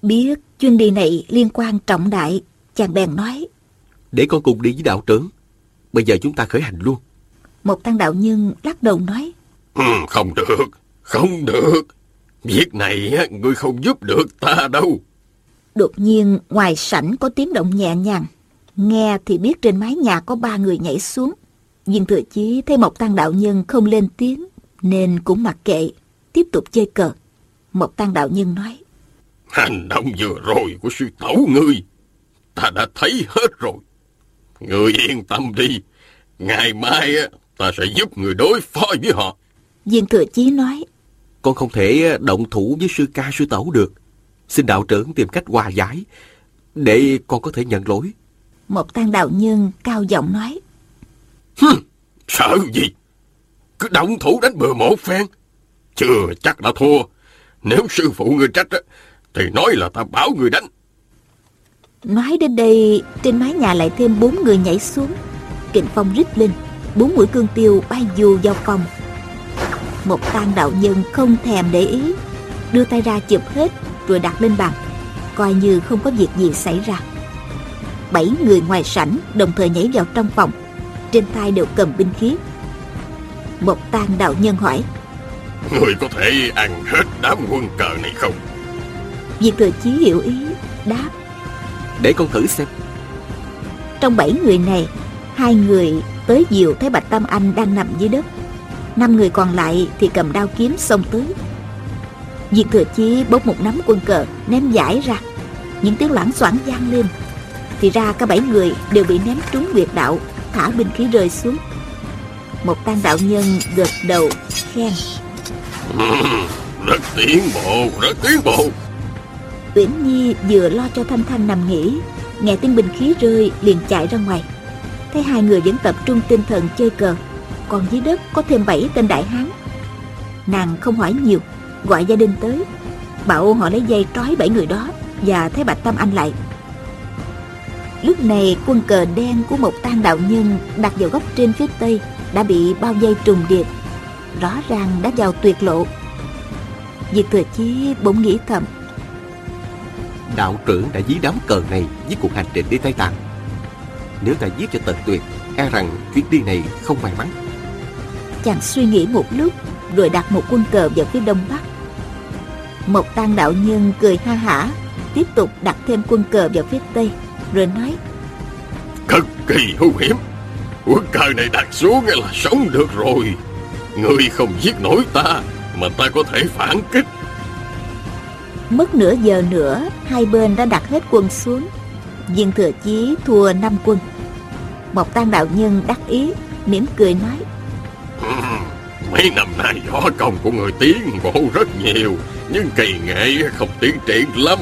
[SPEAKER 2] Biết chuyến đi này liên quan trọng đại, chàng bèn nói.
[SPEAKER 1] Để con cùng đi với đạo trưởng. Bây giờ chúng ta khởi hành luôn.
[SPEAKER 2] Một tăng đạo nhân lắc đầu nói.
[SPEAKER 3] Ừ, không được, không được. Việc này ngươi không giúp được ta đâu.
[SPEAKER 2] Đột nhiên ngoài sảnh có tiếng động nhẹ nhàng. Nghe thì biết trên mái nhà có ba người nhảy xuống. Viên thừa chí thấy một tăng đạo nhân không lên tiếng nên cũng mặc kệ, tiếp tục chơi cờ. Một tăng đạo nhân nói.
[SPEAKER 3] Hành động vừa rồi của sư tẩu ngươi, ta đã thấy hết rồi. Ngươi yên tâm đi, ngày mai ta sẽ giúp người đối phó với họ.
[SPEAKER 2] Viên thừa chí nói.
[SPEAKER 1] Con không thể động thủ với sư ca sư tẩu được. Xin đạo trưởng tìm cách hòa giải, để con có thể nhận lỗi.
[SPEAKER 2] Một tăng đạo nhân cao giọng nói.
[SPEAKER 3] Hừ, sợ gì? Cứ động thủ đánh bừa một phen. Chưa chắc đã thua. Nếu sư phụ người trách thì nói là ta bảo người đánh.
[SPEAKER 2] Nói đến đây, trên mái nhà lại thêm bốn người nhảy xuống. Kình phong rít lên, bốn mũi cương tiêu bay dù vào phòng. Một tang đạo nhân không thèm để ý, đưa tay ra chụp hết rồi đặt lên bàn, coi như không có việc gì xảy ra. Bảy người ngoài sảnh đồng thời nhảy vào trong phòng, trên tay đều cầm binh khí. Một tang đạo nhân hỏi,
[SPEAKER 3] Người có thể ăn hết đám quân cờ này không?
[SPEAKER 2] Viên thừa chí hiểu ý, đáp,
[SPEAKER 1] Để con thử xem.
[SPEAKER 2] Trong bảy người này, hai người tới diều thấy Bạch Tam Anh đang nằm dưới đất. Năm người còn lại thì cầm đao kiếm xông tới. Diệt thừa chí bốc một nắm quân cờ ném giải ra. Những tiếng loảng xoảng vang lên. Thì ra cả bảy người đều bị ném trúng quyệt đạo, thả binh khí rơi xuống. Một tăng đạo nhân gật đầu khen.
[SPEAKER 3] Rất tiến bộ, rất tiến bộ.
[SPEAKER 2] Uyển Nhi vừa lo cho Thanh Thanh nằm nghỉ, nghe tiếng binh khí rơi liền chạy ra ngoài. Thấy hai người vẫn tập trung tinh thần chơi cờ, còn dưới đất có thêm bảy tên đại hán. Nàng không hỏi nhiều, gọi gia đình tới, bảo họ lấy dây trói bảy người đó và thấy Bạch Tâm Anh lại. Lúc này quân cờ đen của một tang đạo nhân đặt vào góc trên phía tây đã bị bao dây trùng điệp, rõ ràng đã vào tuyệt lộ. Diệt thừa chí bỗng nghĩ thầm
[SPEAKER 1] Đạo trưởng đã dí đám cờ này với cuộc hành trình đi Tây Tạng. Nếu ta giết cho tận tuyệt, e rằng chuyến đi này không may mắn.
[SPEAKER 2] Chàng suy nghĩ một lúc Rồi đặt một quân cờ vào phía đông bắc Một tang đạo nhân cười ha hả Tiếp tục đặt thêm quân cờ vào phía tây Rồi nói
[SPEAKER 3] Cực kỳ hữu hiểm. Quân cờ này đặt xuống là sống được rồi. Ngươi không giết nổi ta, mà ta có thể phản kích.
[SPEAKER 2] Mất nửa giờ nữa Hai bên đã đặt hết quân xuống Viên thừa chí thua năm quân Một tang đạo nhân đắc ý mỉm cười nói
[SPEAKER 3] Mấy năm nay võ công của người tiến bộ rất nhiều, nhưng kỳ nghệ không tiến triển lắm.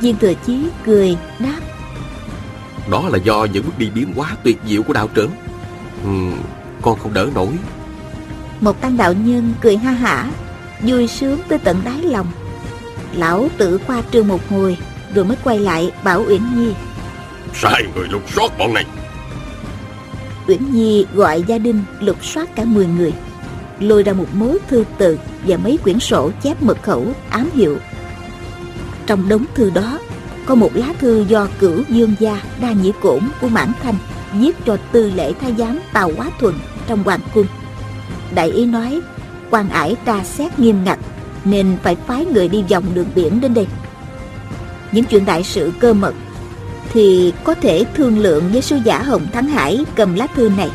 [SPEAKER 2] Viên thừa chí cười đáp
[SPEAKER 1] Đó là do những bước đi biến hóa tuyệt diệu của đạo trưởng. Ừm, con không đỡ nổi.
[SPEAKER 2] Một tăng đạo nhân cười ha hả Vui sướng tới tận đáy lòng Lão tự khoa trương một hồi Rồi mới quay lại bảo Uyển Nhi
[SPEAKER 3] Sai người lục soát bọn này.
[SPEAKER 2] Uyển Nhi gọi gia đình lục soát cả 10 người Lôi ra một mớ thư từ Và mấy quyển sổ chép mật khẩu ám hiệu Trong đống thư đó có một lá thư do cửu dương gia đa nhĩ cổn của Mãn Thanh Viết cho tư lễ thái giám Tào Quá Thuần trong hoàng cung Đại ý nói quan ải tra xét nghiêm ngặt Nên phải phái người đi vòng đường biển đến đây Những chuyện đại sự cơ mật thì có thể thương lượng với sư giả Hồng Thắng Hải cầm lá thư này.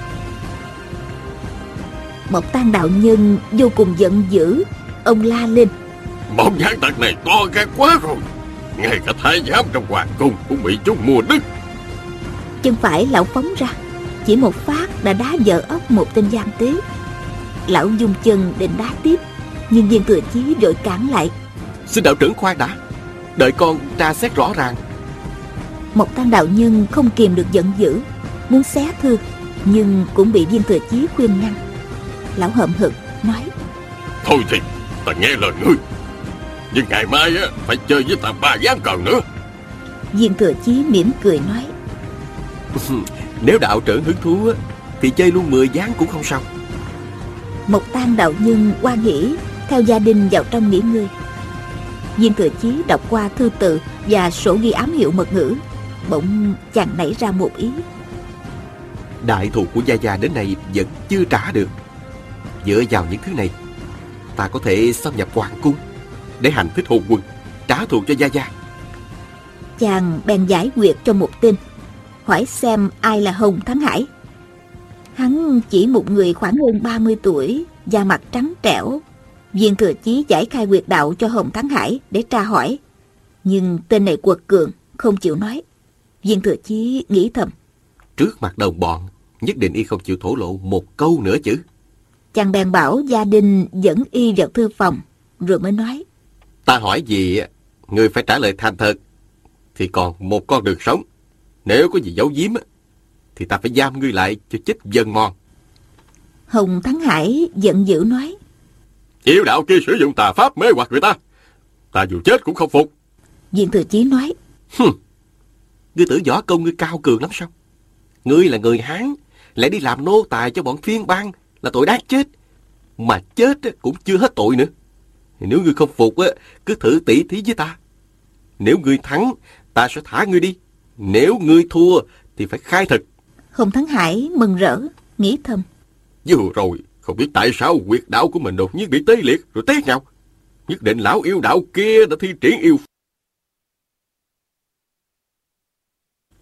[SPEAKER 2] Một tan đạo nhân vô cùng giận dữ, ông la lên.
[SPEAKER 3] Bọn gián tặc này to gan quá rồi. Ngay cả thái giám trong hoàng cung cũng bị chúng mua đứt.
[SPEAKER 2] Chân phải lão phóng ra, chỉ một phát đã đá vỡ ốc một tên giam tế. Lão dùng chân định đá tiếp, Nhưng viên thừa chí vội cản lại
[SPEAKER 3] Xin đạo trưởng khoan đã Đợi con tra xét rõ ràng
[SPEAKER 2] Một tăng đạo nhân không kìm được giận dữ Muốn xé thư Nhưng cũng bị viên thừa chí khuyên ngăn Lão hậm hực nói
[SPEAKER 4] Thôi thì ta nghe lời ngươi Nhưng ngày mai á phải chơi với ta ba gián cờ nữa.
[SPEAKER 2] Viên thừa chí mỉm cười nói.
[SPEAKER 3] Nếu đạo trưởng hứng thú Thì chơi luôn 10 gián cũng không sao.
[SPEAKER 2] Một tang đạo nhân quan hỷ Theo gia đình vào trong nghỉ ngơi. Viên thừa chí đọc qua thư tự Và sổ ghi ám hiệu mật ngữ Bỗng chàng nảy ra một ý.
[SPEAKER 3] Đại thù của Gia Gia đến nay vẫn chưa trả được. Dựa vào những thứ này Ta có thể xâm nhập hoàng cung Để hành thích hồn quân Trả thù cho Gia Gia.
[SPEAKER 2] Chàng bèn giải quyết cho một tên Hỏi xem ai là Hồng Thắng Hải. Hắn chỉ một người khoảng hơn 30 tuổi Da mặt trắng trẻo. Viên thừa chí giải khai quyệt đạo cho Hồng Thắng Hải Để tra hỏi. Nhưng tên này quật cường Không chịu nói. Viên thừa chí nghĩ thầm.
[SPEAKER 3] Trước mặt đồng bọn Nhất định y không chịu thổ lộ một câu nữa chứ.
[SPEAKER 2] Chàng bèn bảo gia đình dẫn y vào thư phòng Rồi mới nói
[SPEAKER 3] Ta hỏi gì Người phải trả lời thành thật Thì còn một con đường sống. Nếu có gì giấu giếm Thì ta phải giam ngươi lại cho chết dân mòn.
[SPEAKER 2] Hồng Thắng Hải giận dữ nói.
[SPEAKER 4] Yêu đạo kia sử dụng tà pháp mê hoặc người ta Ta dù chết cũng không phục.
[SPEAKER 2] Viên Thừa Chí nói.
[SPEAKER 3] Ngươi tưởng võ công ngươi cao cường lắm sao? Ngươi là người Hán Lại đi làm nô tài cho bọn phiên bang Là tội đáng chết. Mà chết cũng chưa hết tội nữa Nếu ngươi không phục Cứ thử tỉ thí với ta Nếu ngươi thắng Ta sẽ thả ngươi đi Nếu ngươi thua Thì phải khai thực
[SPEAKER 2] Hồng Thắng Hải mừng rỡ Nghĩ thầm
[SPEAKER 4] Vừa rồi không biết tại sao quyệt đạo của mình đột nhiên bị tê liệt rồi té nhau. Nhất định lão yêu đạo kia đã thi triển yêu.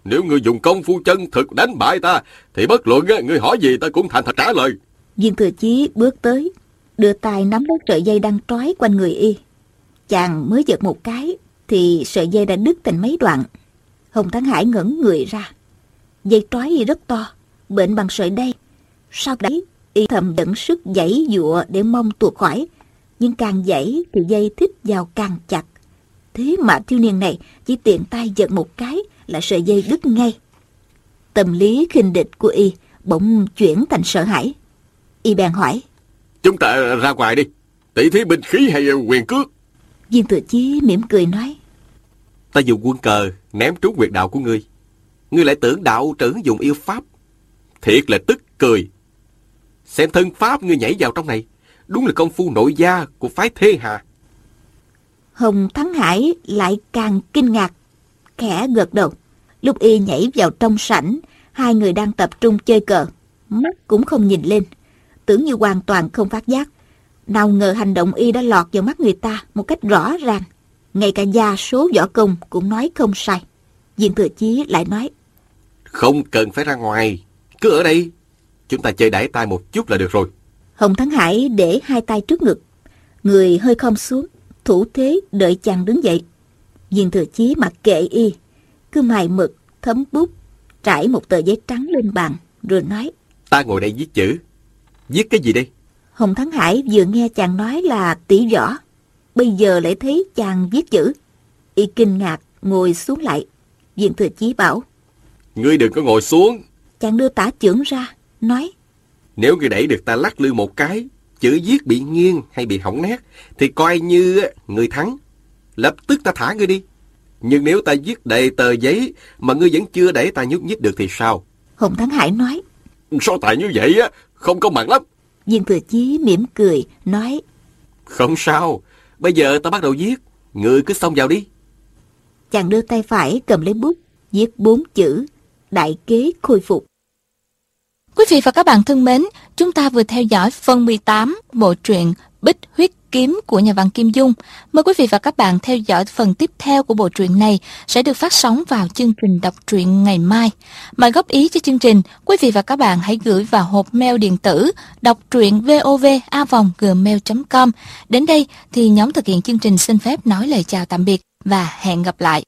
[SPEAKER 4] Nếu ngươi dùng công phu chân thực đánh bại ta, thì bất luận ngươi hỏi gì ta cũng thành thật trả lời.
[SPEAKER 2] Viên thừa chí bước tới, đưa tay nắm lấy sợi dây đang trói quanh người y. Chàng mới giật một cái, thì sợi dây đã đứt thành mấy đoạn. Hồng Thắng Hải ngẩng người ra. Dây trói y rất to, bệnh bằng sợi dây Sau đấy, y thầm dẫn sức giãy dụa để mong tuột khỏi. Nhưng càng giãy thì dây thích vào càng chặt. Thế mà thiếu niên này chỉ tiện tay giật một cái là sợi dây đứt ngay. Tâm lý khinh địch của y bỗng chuyển thành sợ hãi. Y bèn hỏi.
[SPEAKER 4] Chúng ta ra ngoài đi. Tỷ thí binh khí hay quyền cước?
[SPEAKER 2] Viên thừa chí mỉm cười nói.
[SPEAKER 3] Ta dùng quân cờ ném trúng quyệt đạo của ngươi. Ngươi lại tưởng đạo trưởng dùng yêu pháp. Thiệt là tức cười. Xem thân pháp ngươi nhảy vào trong này. Đúng là công phu nội gia của phái Thê Hà.
[SPEAKER 2] Hồng Thắng Hải lại càng kinh ngạc. Khẽ gật đầu. Lúc y nhảy vào trong sảnh, hai người đang tập trung chơi cờ. Mắt cũng không nhìn lên. Tưởng như hoàn toàn không phát giác. Nào ngờ hành động y đã lọt vào mắt người ta một cách rõ ràng. Ngay cả gia số võ công cũng nói không sai. Viên Thừa Chí lại nói.
[SPEAKER 3] Không cần phải ra ngoài. Cứ ở đây. Chúng ta chơi đãi tay một chút là được rồi.
[SPEAKER 2] Hồng Thắng Hải để hai tay trước ngực. Người hơi khom xuống. Thủ thế đợi chàng đứng dậy. Viên Thừa Chí mặc kệ y. Cứ mài mực, thấm bút. Trải một tờ giấy trắng lên bàn. Rồi nói.
[SPEAKER 3] Ta ngồi đây viết chữ. Viết cái gì đây?
[SPEAKER 2] Hồng Thắng Hải vừa nghe chàng nói là tỷ võ. Bây giờ lại thấy chàng viết chữ. Y kinh ngạc ngồi xuống lại. Viên Thừa Chí bảo.
[SPEAKER 4] Ngươi đừng có ngồi xuống.
[SPEAKER 2] Chàng đưa tả trưởng ra, nói.
[SPEAKER 3] Nếu ngươi đẩy được ta lắc lư một cái, chữ viết bị nghiêng hay bị hỏng nét, thì coi như người thắng. Lập tức ta thả ngươi đi. Nhưng nếu ta viết đầy tờ giấy mà ngươi vẫn chưa đẩy ta nhúc nhích được thì sao?
[SPEAKER 2] Hồng Thắng Hải nói.
[SPEAKER 4] So tài như vậy á, không công bằng lắm.
[SPEAKER 2] Viên Thừa Chí mỉm cười, nói.
[SPEAKER 3] Không sao, bây giờ ta bắt đầu viết, ngươi cứ xông vào đi.
[SPEAKER 2] Chàng đưa tay phải cầm lấy bút, viết bốn chữ, đại kế khôi phục.
[SPEAKER 5] Quý vị và các bạn thân mến, chúng ta vừa theo dõi phần 18 bộ truyện Bích Huyết Kiếm của nhà văn Kim Dung. Mời quý vị và các bạn theo dõi phần tiếp theo của bộ truyện này sẽ được phát sóng vào chương trình đọc truyện ngày mai. Mời góp ý cho chương trình, quý vị và các bạn hãy gửi vào hộp mail điện tử đọc truyện vovavonggmail.com. Đến đây thì nhóm thực hiện chương trình xin phép nói lời chào tạm biệt và hẹn gặp lại.